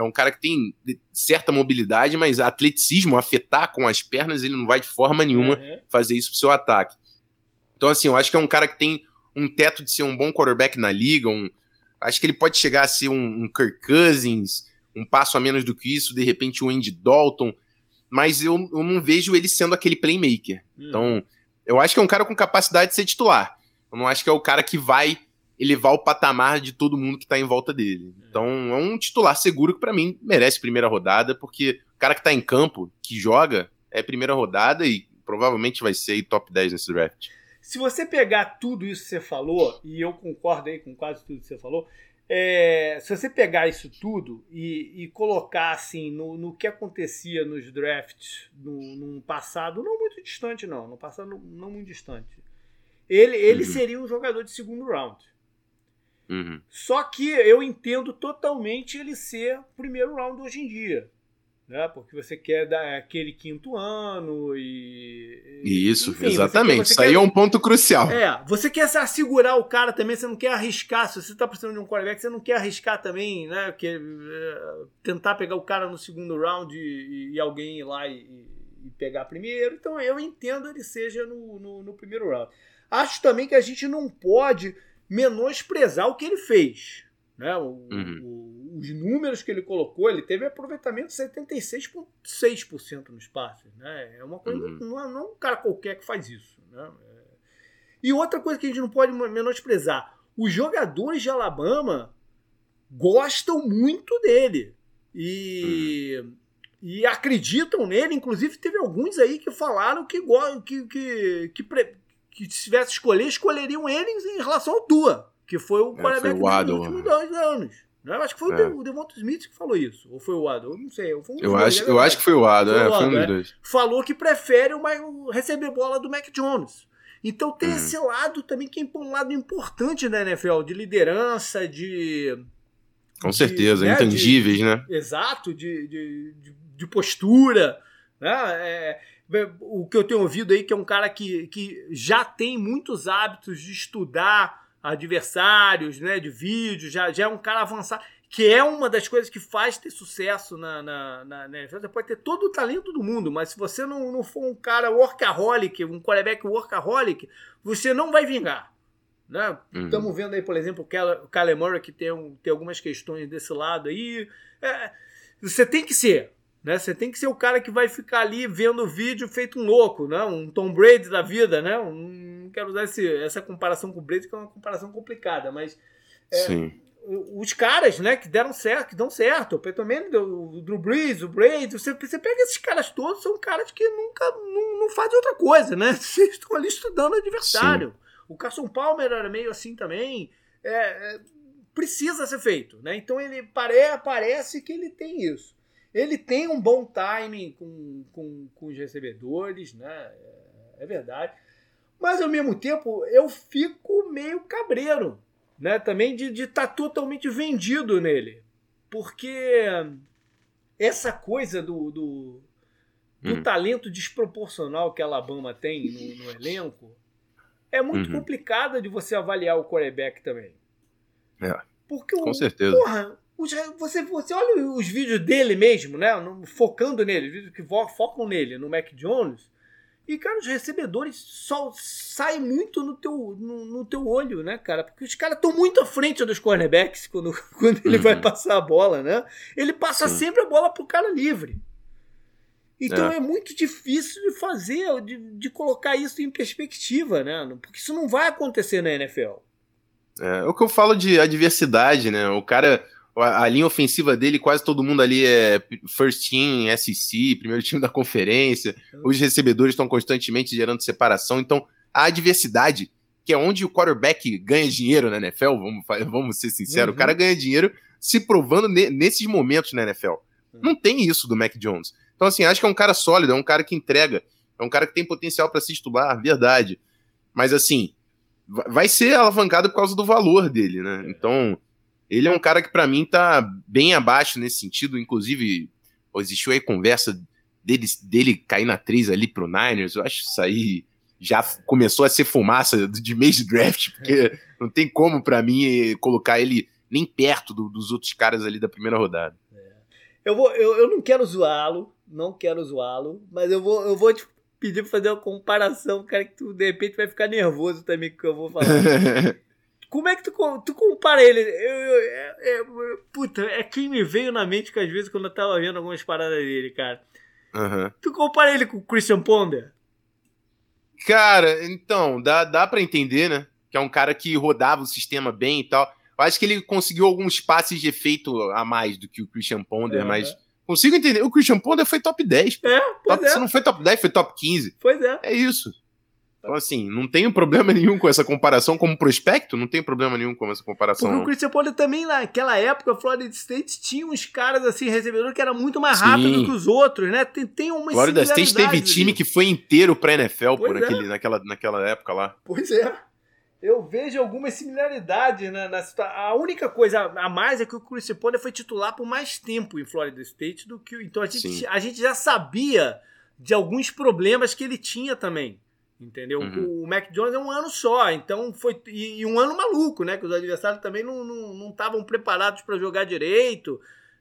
é um cara que tem certa mobilidade, mas atleticismo, afetar com as pernas, ele não vai de forma nenhuma uhum. fazer isso pro seu ataque. Então, assim, eu acho que é um cara que tem um teto de ser um bom quarterback na liga. Um, acho que ele pode chegar a ser um, um Kirk Cousins, um passo a menos do que isso, de repente um Andy Dalton, mas eu, eu não vejo ele sendo aquele playmaker. Uhum. Então, eu acho que é um cara com capacidade de ser titular. Eu não acho que é o cara que vai elevar o patamar de todo mundo que está em volta dele. É. Então é um titular seguro que para mim merece primeira rodada, porque o cara que está em campo, que joga, é primeira rodada e provavelmente vai ser top 10 nesse draft. Se você pegar tudo isso que você falou, e eu concordo aí com quase tudo que você falou, é, se você pegar isso tudo e, e colocar assim no, no, que acontecia nos drafts no, num passado não muito distante, não, no passado não, não muito distante, ele, ele uhum. seria um jogador de segundo round. Uhum. Só que eu entendo totalmente ele ser primeiro round hoje em dia. Né? Porque você quer dar aquele quinto ano e. Isso, enfim, exatamente. Você quer, você Isso aí quer... é um ponto crucial. É, você quer assegurar o cara também, você não quer arriscar. Se você está precisando de um quarterback, você não quer arriscar também, né? Que, é, tentar pegar o cara no segundo round e, e alguém ir lá e, e, pegar primeiro. Então eu entendo ele seja no, no, no primeiro round. Acho também que a gente não pode menosprezar o que ele fez. Né? O, uhum. o, os números que ele colocou, ele teve aproveitamento de 76,6% nos passes. Né? É uma coisa, uhum. não, é, não é um cara qualquer que faz isso. Né? É... E outra coisa que a gente não pode menosprezar: os jogadores de Alabama gostam muito dele. E. Uhum e acreditam nele. Inclusive, teve alguns aí que falaram que, que, que, que, que se tivesse escolher, escolheriam ele em relação ao Tua, que foi o é, quarterback dos últimos né? dois anos. Não, eu acho que foi é. o Devonta Smith que falou isso. Ou foi o Adam? Eu não sei. Um eu, acho, eu acho que foi o Adam, foi, é, foi um dos é. dois. Falou que prefere o, receber bola do Mac Jones. Então tem uhum. esse lado também que é um lado importante da NFL, de liderança, de. Com de, certeza, né, intangíveis, de, né? Exato, de, de, de postura. Né? É, o que eu tenho ouvido aí, que é um cara que, que já tem muitos hábitos de estudar adversários, né, de vídeo, já, já é um cara avançado, que é uma das coisas que faz ter sucesso na, na, na, na. Você pode ter todo o talento do mundo, mas se você não, não for um cara workaholic, um quarterback workaholic, você não vai vingar. Né? Uhum. Estamos vendo aí, por exemplo, o Kyler Murray, que tem, um, tem algumas questões desse lado aí. É, você tem que ser. Né? Você tem que ser o cara que vai ficar ali vendo o vídeo feito um louco, né? um Tom Brady da vida. Né? Um, não quero usar esse, essa comparação com o Brady, que é uma comparação complicada, mas é, os caras né, que deram certo, que dão certo, o Peyton Manning, o Drew Brees, o Brady, você, você pega esses caras todos, são caras que nunca não, não fazem outra coisa, né? Vocês estão ali estudando o adversário. Sim. O Carson Palmer era meio assim também. É, é, precisa ser feito, né? Então ele pare, parece que ele tem isso. Ele tem um bom timing com, com, com os recebedores, né? É, é verdade. Mas ao mesmo tempo eu fico meio cabreiro, né? Também de estar tá totalmente vendido nele. Porque essa coisa do, do, do hum. talento desproporcional que a Alabama tem no, no elenco é muito uhum. complicada de você avaliar o quarterback também. É. Porque com o, certeza. Porra, você, você olha os vídeos dele mesmo, né? Focando nele, vídeos que focam nele, no Mac Jones. E, cara, os recebedores só saem muito no teu, no, no teu olho, né, cara? Porque os caras estão muito à frente dos cornerbacks quando, quando ele uhum. vai passar a bola, né? Ele passa Sim. sempre a bola pro cara livre. Então é. é, muito difícil de fazer, de, de colocar isso em perspectiva, né? Porque isso não vai acontecer na NFL. É, o que eu falo de adversidade, né? O cara, a, linha ofensiva dele, quase todo mundo ali é first team, SEC, primeiro time da conferência. Os recebedores estão constantemente gerando separação. Então, a adversidade, que é onde o quarterback ganha dinheiro na NFL, vamos, vamos ser sinceros, uhum. o cara ganha dinheiro se provando ne, nesses momentos na NFL. Uhum. Não tem isso do Mac Jones. Então, assim, acho que é um cara sólido, é um cara que entrega, é um cara que tem potencial para se estudar, verdade. Mas, assim, vai ser alavancado por causa do valor dele, né? Então ele é um cara que para mim tá bem abaixo nesse sentido, inclusive existiu aí conversa dele, dele cair na 3 ali pro Niners, eu acho que isso aí já começou a ser fumaça de mês de draft, porque não tem como para mim colocar ele nem perto do, dos outros caras ali da primeira rodada. É. Eu, vou, eu, eu não quero zoá-lo, não quero zoá-lo, mas eu vou, eu vou te pedir pra fazer uma comparação, cara, que tu de repente vai ficar nervoso também com o que eu vou falar. Como é que tu, tu compara ele? Eu, eu, é, é, puta, é quem me veio na mente que às vezes quando eu tava vendo algumas paradas dele, cara. Uhum. Tu compara ele com o Christian Ponder? Cara, então, dá, dá para entender, né? Que é um cara que rodava o sistema bem e tal. Eu acho que ele conseguiu alguns passes de efeito a mais do que o Christian Ponder, mas consigo entender. O Christian Ponder foi top 10. Pô. É, pois top, é. Se não foi top 10, foi top 15. Pois é. É isso. Então, assim, não tenho problema nenhum com essa comparação como prospecto, não tenho problema nenhum com essa comparação. Porque não. o Christian Ponder também, naquela época, Florida State tinha uns caras, assim, recebedor que era muito mais rápido que os outros, né? Tem, tem uma Florida State teve time que foi inteiro pra NFL por é. aquele, naquela, naquela época lá. Pois é. Eu vejo algumas similaridades na. A única coisa a mais é que o Christian Ponder foi titular por mais tempo em Florida State do que. Então a gente, a gente já sabia de alguns problemas que ele tinha também. Entendeu? Uhum. O Mac Jones é um ano só, então foi. E, e, um ano maluco, né? Que os adversários também não estavam preparados para jogar direito,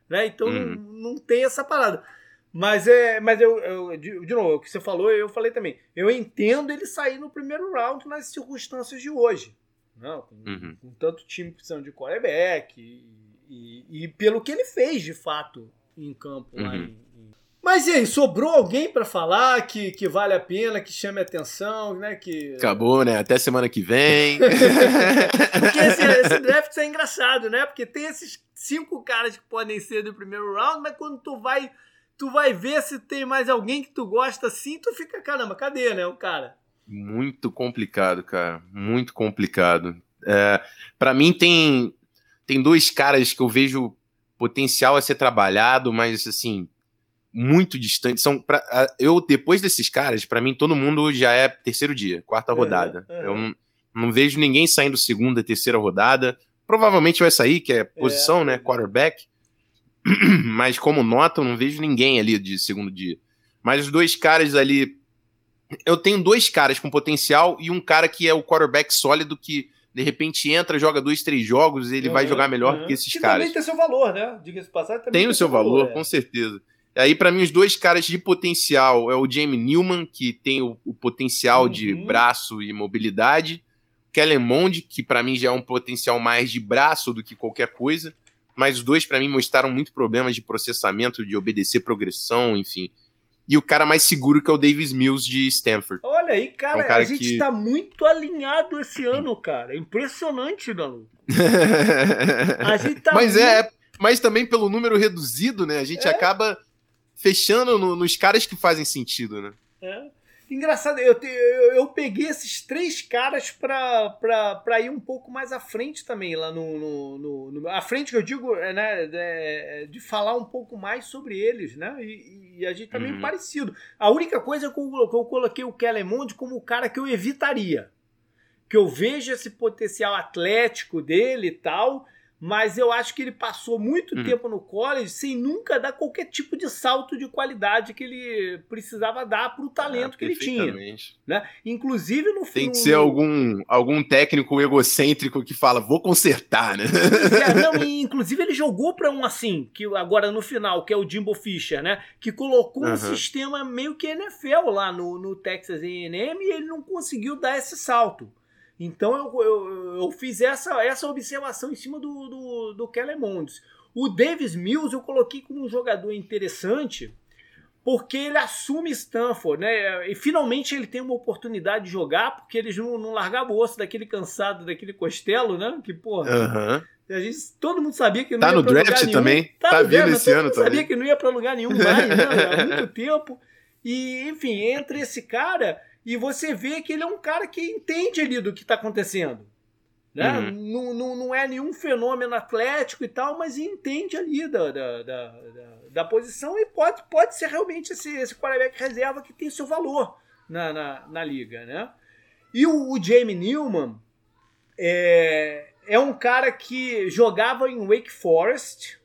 né? Então uhum. não, não tem essa parada. Mas é, mas eu, eu de, de, novo, o que você falou, eu falei também. Eu entendo ele sair no primeiro round nas circunstâncias de hoje. Não, com, uhum. com tanto time precisando de quarterback e, e, e, pelo que ele fez de fato em campo lá uhum. em, mas e aí, sobrou alguém para falar que, que vale a pena, que chame a atenção, né? Que... Acabou, né? Até semana que vem. Porque esse, esse, draft é engraçado, né? Porque tem esses cinco caras que podem ser do primeiro round, mas quando tu vai tu vai ver se tem mais alguém que tu gosta assim, tu fica, caramba, cadê, né, o cara? Muito complicado, cara. Muito complicado. É, para mim tem tem dois caras que eu vejo potencial a ser trabalhado, mas assim muito distante. São pra, eu depois desses caras, para mim todo mundo já é terceiro dia, quarta rodada. Eu não, não, vejo ninguém saindo segunda, terceira rodada. Provavelmente vai sair, que é posição, é, né, quarterback. Mas como nota, eu não vejo ninguém ali de segundo dia. Mas os dois caras ali, eu tenho dois caras com potencial e um cara que é o quarterback sólido que de repente entra, joga dois, três jogos, e ele uhum, vai jogar melhor uhum. que esses que caras. Também tem seu valor, né? Diga-se passar, também tem, tem o seu valor, valor é. com certeza. Aí, para mim, os dois caras de potencial é o Jamie Newman, que tem o, o potencial uhum. de braço e mobilidade. Kellen Mond, que para mim já é um potencial mais de braço do que qualquer coisa. Mas os dois, para mim, mostraram muito problemas de processamento, de obedecer progressão, enfim e o cara mais seguro que é o Davis Mills de Stanford. Olha aí, cara, é um cara a gente que... tá muito alinhado esse ano, cara. Impressionante, Galo. a gente tá Mas é, muito... é, mas também pelo número reduzido, né? A gente é. acaba fechando no, nos caras que fazem sentido, né? É. Engraçado, eu, te, eu, eu, peguei esses três caras pra, pra, pra ir um pouco mais à frente também, lá no. no, no, no à frente que eu digo, é, né, de, é, de, falar um pouco mais sobre eles, né? E, e a gente tá meio uhum. parecido. A única coisa é que eu, que eu coloquei o Kellermond como o cara que eu evitaria. Que eu vejo esse potencial atlético dele e tal mas eu acho que ele passou muito uhum. tempo no college sem nunca dar qualquer tipo de salto de qualidade que ele precisava dar para o talento ah, que ele tinha. Né? Inclusive no Tem que ser algum, algum técnico egocêntrico que fala, vou consertar, né? É, não, inclusive ele jogou para um assim, que agora no final, que é o Jimbo Fisher, né? Que colocou uhum. um sistema meio que NFL lá no, no Texas A&M e ele não conseguiu dar esse salto. Então eu, eu, eu, fiz essa, essa observação em cima do, do, do Keller Mondes. O Davis Mills eu coloquei como um jogador interessante porque ele assume Stanford, né? E finalmente ele tem uma oportunidade de jogar, porque eles não, não largavam o osso daquele cansado, daquele costelo, né? Que, porra. Uhum. A gente, todo mundo sabia que não tá ia no draft também. Tá, tá vindo esse ano também. sabia que não ia para lugar nenhum mais, né? Há muito tempo. E, enfim, entre esse cara e você vê que ele é um cara que entende ali do que está acontecendo. Né? Uhum. Não, não, não é nenhum fenômeno atlético e tal, mas entende ali da, da, da, da, posição e pode, pode ser realmente esse, esse quarterback reserva que tem seu valor na, na, na liga. Né? E o, o Jamie Newman é, é um cara que jogava em Wake Forest.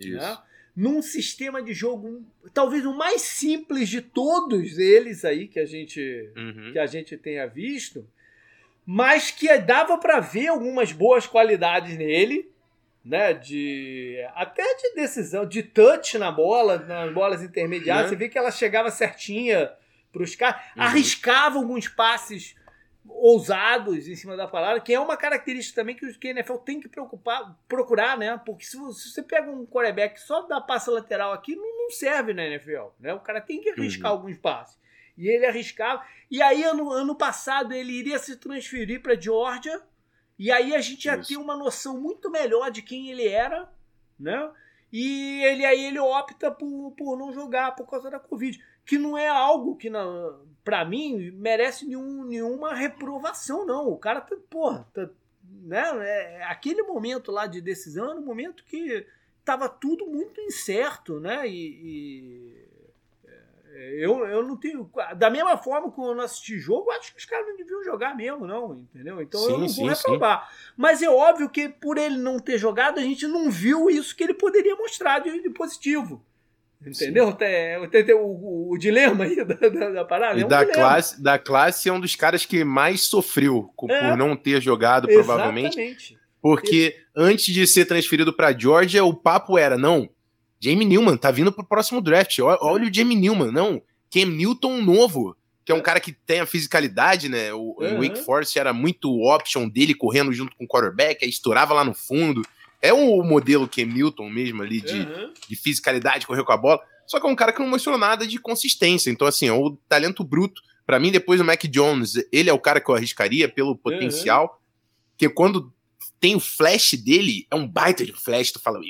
Né? Isso. Né? Num sistema de jogo talvez o mais simples de todos eles aí que a gente uhum. que a gente tenha visto, mas que dava para ver algumas boas qualidades nele, né, de até de decisão, de touch na bola, nas bolas intermediárias, uhum. você vê que ela chegava certinha para os caras, uhum. arriscava alguns passes ousados em cima da palavra, que é uma característica também que o NFL tem que preocupar, procurar, né? Porque se, você pega um quarterback só da passa lateral aqui, não, serve na NFL, né? O cara tem que arriscar uhum. alguns passes. E ele arriscava. E aí, ano, ano passado, ele iria se transferir para Georgia. E aí a gente já Isso. tem uma noção muito melhor de quem ele era, né? E ele aí ele opta por, por não jogar por causa da Covid. Que não é algo que, para mim, merece nenhum, nenhuma reprovação, não. O cara tá, porra, tá, né? É, aquele momento lá de decisão era um momento que tava tudo muito incerto, né? E, e eu, eu não tenho. Da mesma forma que eu não assisti jogo, acho que os caras não deviam jogar mesmo, não, entendeu? Então sim, eu não vou sim, reprovar. Sim. Mas é óbvio que por ele não ter jogado, a gente não viu isso que ele poderia mostrar de, de positivo. Entendeu? Tem, o, o, o, dilema aí da, da, da parada. E é um da, classe, da classe é um dos caras que mais sofreu por é, não ter jogado, provavelmente. Exatamente. Porque antes de ser transferido para Georgia, o papo era: não, Jamie Newman tá vindo pro próximo draft. Olha o Jamie Newman, não. Cam Newton novo, que é um cara que tem a fisicalidade, né? O, uhum. Wake Forest era muito option dele correndo junto com o quarterback, aí estourava lá no fundo. É o modelo Cam Newton mesmo ali de, uhum. de fisicalidade, correr com a bola. Só que é um cara que não mostrou nada de consistência. Então, assim, é o talento bruto. Para mim, depois o Mac Jones, ele é o cara que eu arriscaria pelo potencial. Uhum. Que quando tem o flash dele, é um baita de flash. Tu fala,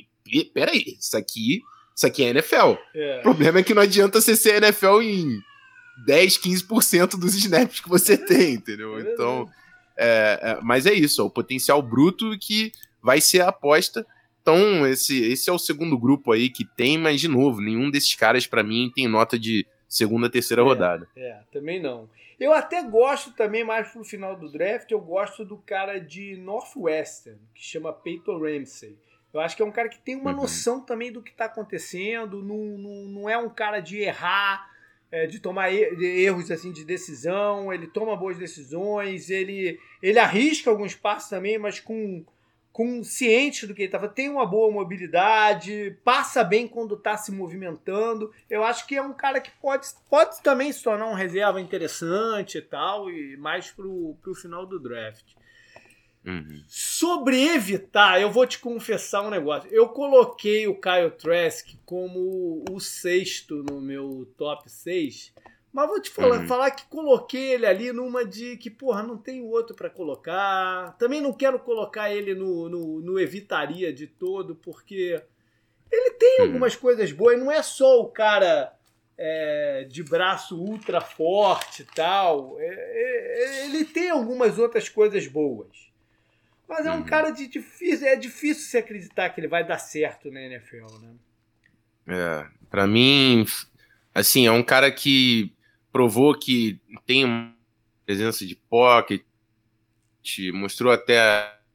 peraí, isso aqui, Isso aqui é NFL. É. O problema é que não adianta você ser NFL em 10, 15% dos snaps que você tem, entendeu? É então, é, é, mas é isso, é o potencial bruto que vai ser a aposta. Então, esse, esse é o segundo grupo aí que tem, mas de novo, nenhum desses caras para mim tem nota de segunda, terceira é, rodada. É, também não. Eu até gosto também, mais pro final do draft, eu gosto do cara de Northwestern, que chama Peyton Ramsey. Eu acho que é um cara que tem uma uhum. noção também do que está acontecendo, não, não, não é um cara de errar, é, de tomar erros assim de decisão, ele toma boas decisões, ele, ele arrisca alguns passos também, mas com, com ciente do que ele estava, tem uma boa mobilidade, passa bem quando está se movimentando. Eu acho que é um cara que pode, pode também se tornar um reserva interessante e tal, e mais pro, pro final do draft. Uhum. Sobre evitar, eu vou te confessar um negócio. Eu coloquei o Kyle Trask como o sexto no meu top 6, mas vou te falar, uhum. falar que coloquei ele ali numa de que, porra, não tem outro para colocar. Também não quero colocar ele no, no, no, evitaria de todo, porque ele tem uhum. algumas coisas boas, não é só o cara. É, de braço ultra forte e tal. É, é, ele tem algumas outras coisas boas. Mas é um uhum. cara de difícil, é difícil se acreditar que ele vai dar certo na NFL, né? É, para mim, assim, é um cara que provou que tem uma presença de pocket, mostrou até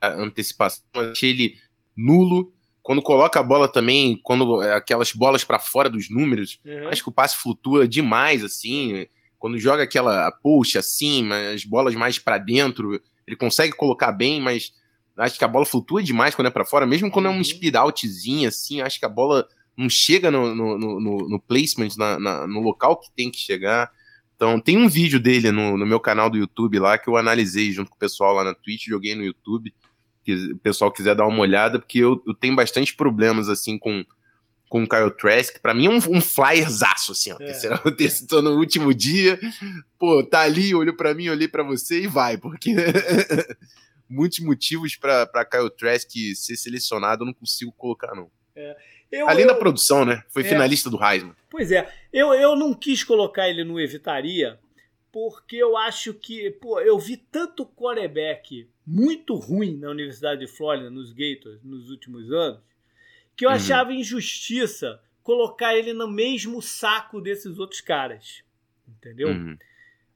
a antecipação, achei ele nulo. Quando coloca a bola também, quando aquelas bolas para fora dos números, uhum. acho que o passe flutua demais, assim. Quando joga aquela puxa assim, as bolas mais para dentro, ele consegue colocar bem, mas Acho que a bola flutua demais quando é para fora, mesmo quando é um uhum. speed outzinho, assim, acho que a bola não chega no, no, no, no placement, na, na, no local que tem que chegar. Então, tem um vídeo dele no, no meu canal do YouTube lá que eu analisei junto com o pessoal lá na Twitch, joguei no YouTube. Que o pessoal quiser dar uma olhada, porque eu, eu tenho bastante problemas assim com, com o Kyle Trask. Pra mim é um, um flyerzaço, assim, ó. É. Será que eu tô no último dia? Pô, tá ali, olhou pra mim, olhei pra você e vai, porque muitos motivos para Kyle Trask ser selecionado, eu não consigo colocar, não. É. Eu, Além eu, da produção, né? Foi é, finalista do Heisman. Pois é. Eu, eu não quis colocar ele no Evitaria, porque eu acho que, pô, eu vi tanto quarterback muito ruim na Universidade de Flórida, nos Gators, nos últimos anos, que eu uhum. achava injustiça colocar ele no mesmo saco desses outros caras. Entendeu? Uhum.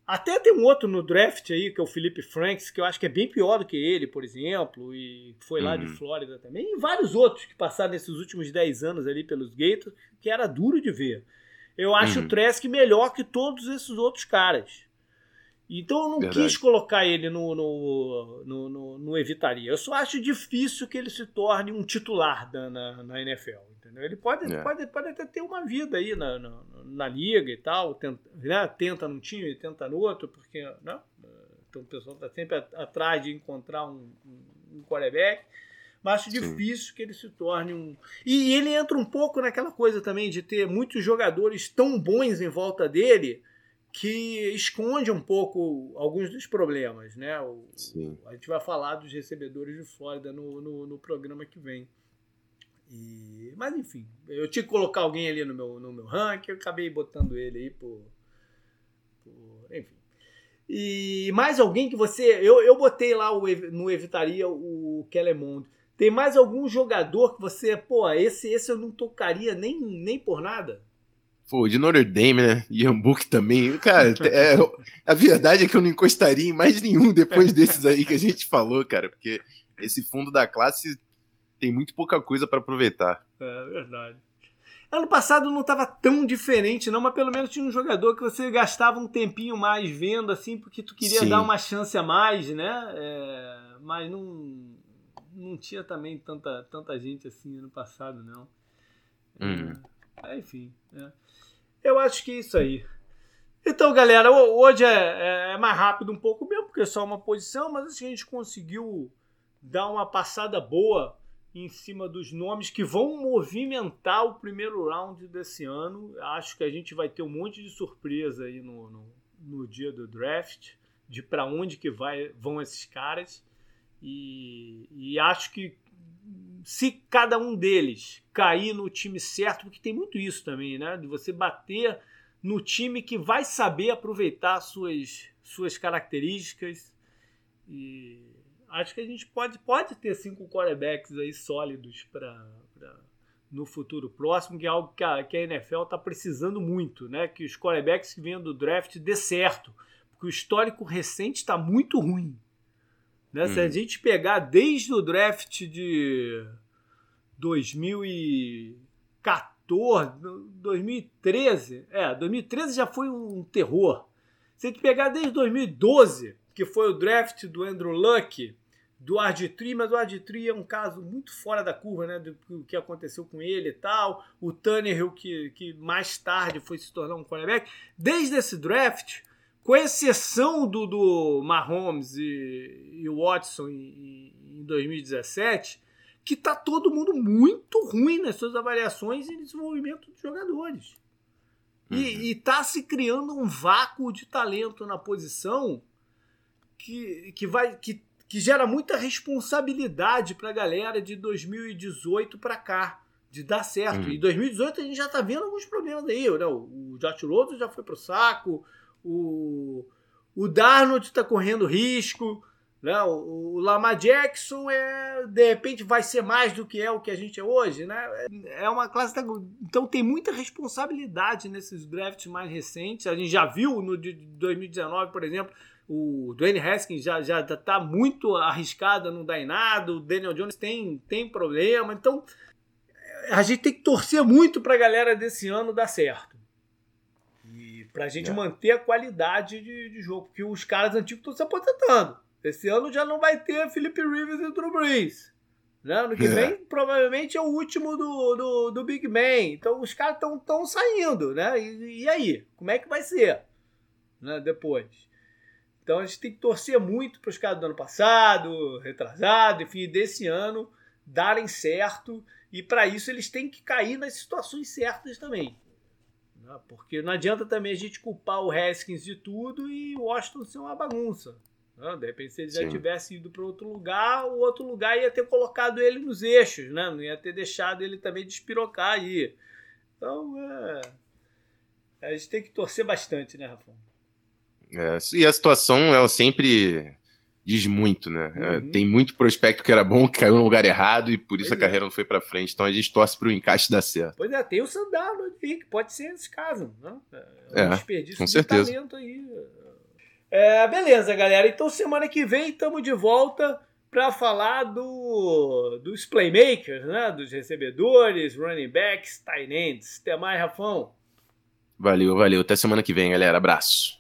Até tem um outro no draft aí, que é o Felipe Franks, que eu acho que é bem pior do que ele, por exemplo, e foi lá uhum. de Flórida também, e vários outros que passaram nesses últimos 10 anos ali pelos Gators, que era duro de ver. Eu acho uhum. o Trask melhor que todos esses outros caras. Então eu não Verdade. quis colocar ele no, no, no, no, no evitaria. Eu só acho difícil que ele se torne um titular da, na, na NFL. Entendeu? Ele pode, é. pode, pode até ter uma vida aí na, na, na liga e tal, tenta, né? tenta num time, tenta no outro, porque né? então, o pessoal está sempre atrás de encontrar um, um, um quarterback. Mas acho Sim. difícil que ele se torne um. E ele entra um pouco naquela coisa também de ter muitos jogadores tão bons em volta dele que esconde um pouco alguns dos problemas, né? O, a gente vai falar dos recebedores de Flórida no, no, no, programa que vem. E, mas enfim, eu tinha que colocar alguém ali no meu, no meu ranking, eu acabei botando ele aí por, por enfim. E mais alguém que você. Eu, eu botei lá o, no Evitaria o Kelemond. Tem mais algum jogador que você, pô, esse, esse eu não tocaria nem, nem por nada? Pô, de Notre Dame, né? Book também. Cara, é, a verdade é que eu não encostaria em mais nenhum depois desses aí que a gente falou, cara, porque esse fundo da classe tem muito pouca coisa para aproveitar. É verdade. Ano passado não estava tão diferente, não, mas pelo menos tinha um jogador que você gastava um tempinho mais vendo, assim, porque tu queria Sim. dar uma chance a mais, né? É, mas não, não tinha também tanta, tanta gente assim ano passado, não. Hum. É, enfim. É. Eu acho que é isso aí. Então, galera, hoje é, é, mais rápido um pouco mesmo, porque é só uma posição, mas assim, a gente conseguiu dar uma passada boa em cima dos nomes que vão movimentar o primeiro round desse ano. Acho que a gente vai ter um monte de surpresa aí no, no, no dia do draft, de para onde que vai, vão esses caras. E, e acho que se cada um deles cair no time certo, porque tem muito isso também, né? De você bater no time que vai saber aproveitar suas, suas características. E acho que a gente pode, pode ter cinco quarterbacks aí sólidos para no futuro próximo, que é algo que a, que a NFL está precisando muito, né? Que os quarterbacks que vêm do draft dê certo, porque o histórico recente está muito ruim. Né? Hum. Se a uhum. gente pegar desde o draft de 2014, 2013, é, 2013 já foi um terror. Se a gente pegar desde 2012, que foi o draft do Andrew Luck, do Arditri, mas o Arditri é um caso muito fora da curva, né, do, do que aconteceu com ele e tal. O Tannehill, que, que mais tarde foi se tornar um quarterback. Desde esse draft, com exceção do, do Mahomes e, e Watson em, em 2017, que tá todo mundo muito ruim nas suas avaliações e desenvolvimento de jogadores. Uhum. E, e tá se criando um vácuo de talento na posição que, que vai que que gera muita responsabilidade para a galera de 2018 para cá, de dar certo. Uhum. E 2018 a gente já está vendo alguns problemas aí. Né? O Josh Rosen já foi pro saco, o, o Darnold está correndo risco, né? o, o Lamar Jackson é, de repente vai ser mais do que é o que a gente é hoje. Né? É uma classe. Da, então tem muita responsabilidade nesses drafts mais recentes. A gente já viu no de 2019, por exemplo o Dwayne Haskins já já está muito arriscado, não dá em nada. O Daniel Jones tem, tem problema. Então, a gente tem que torcer muito para a galera desse ano dar certo. E para a gente é. manter a qualidade de, de, jogo. Porque os caras antigos estão se aposentando. Esse ano já não vai ter Felipe Rivers e Drew Brees. Né? Ano que é. vem, provavelmente é o último do, do, do Big Ben. Então, os caras estão saindo. Né? E, e aí? Como é que vai ser? Né? Depois. Então a gente tem que torcer muito para os caras do ano passado, retrasado, enfim, desse ano darem certo. E para isso eles têm que cair nas situações certas também. Né? Porque não adianta também a gente culpar o Haskins de tudo e o Washington ser uma bagunça. Né? De repente, se ele já tivesse ido para outro lugar, o outro lugar ia ter colocado ele nos eixos, né? não ia ter deixado ele também despirocar aí. Então, é... a gente tem que torcer bastante, né, Rafa? É, e a situação, ela sempre diz muito, né? É, uhum. tem muito prospecto que era bom, que caiu no lugar errado e por isso pois a carreira é. não foi para frente. Então a gente torce para o encaixe dar certo. Pois é, tem o Sandalo que pode ser esse caso. Né? É, um é, desperdício com de certeza. talento aí. É, beleza, galera. Então semana que vem estamos de volta para falar do, dos playmakers, né? Dos recebedores, running backs, tight ends. Até mais, Rafão. Valeu, valeu. Até semana que vem, galera. Abraço.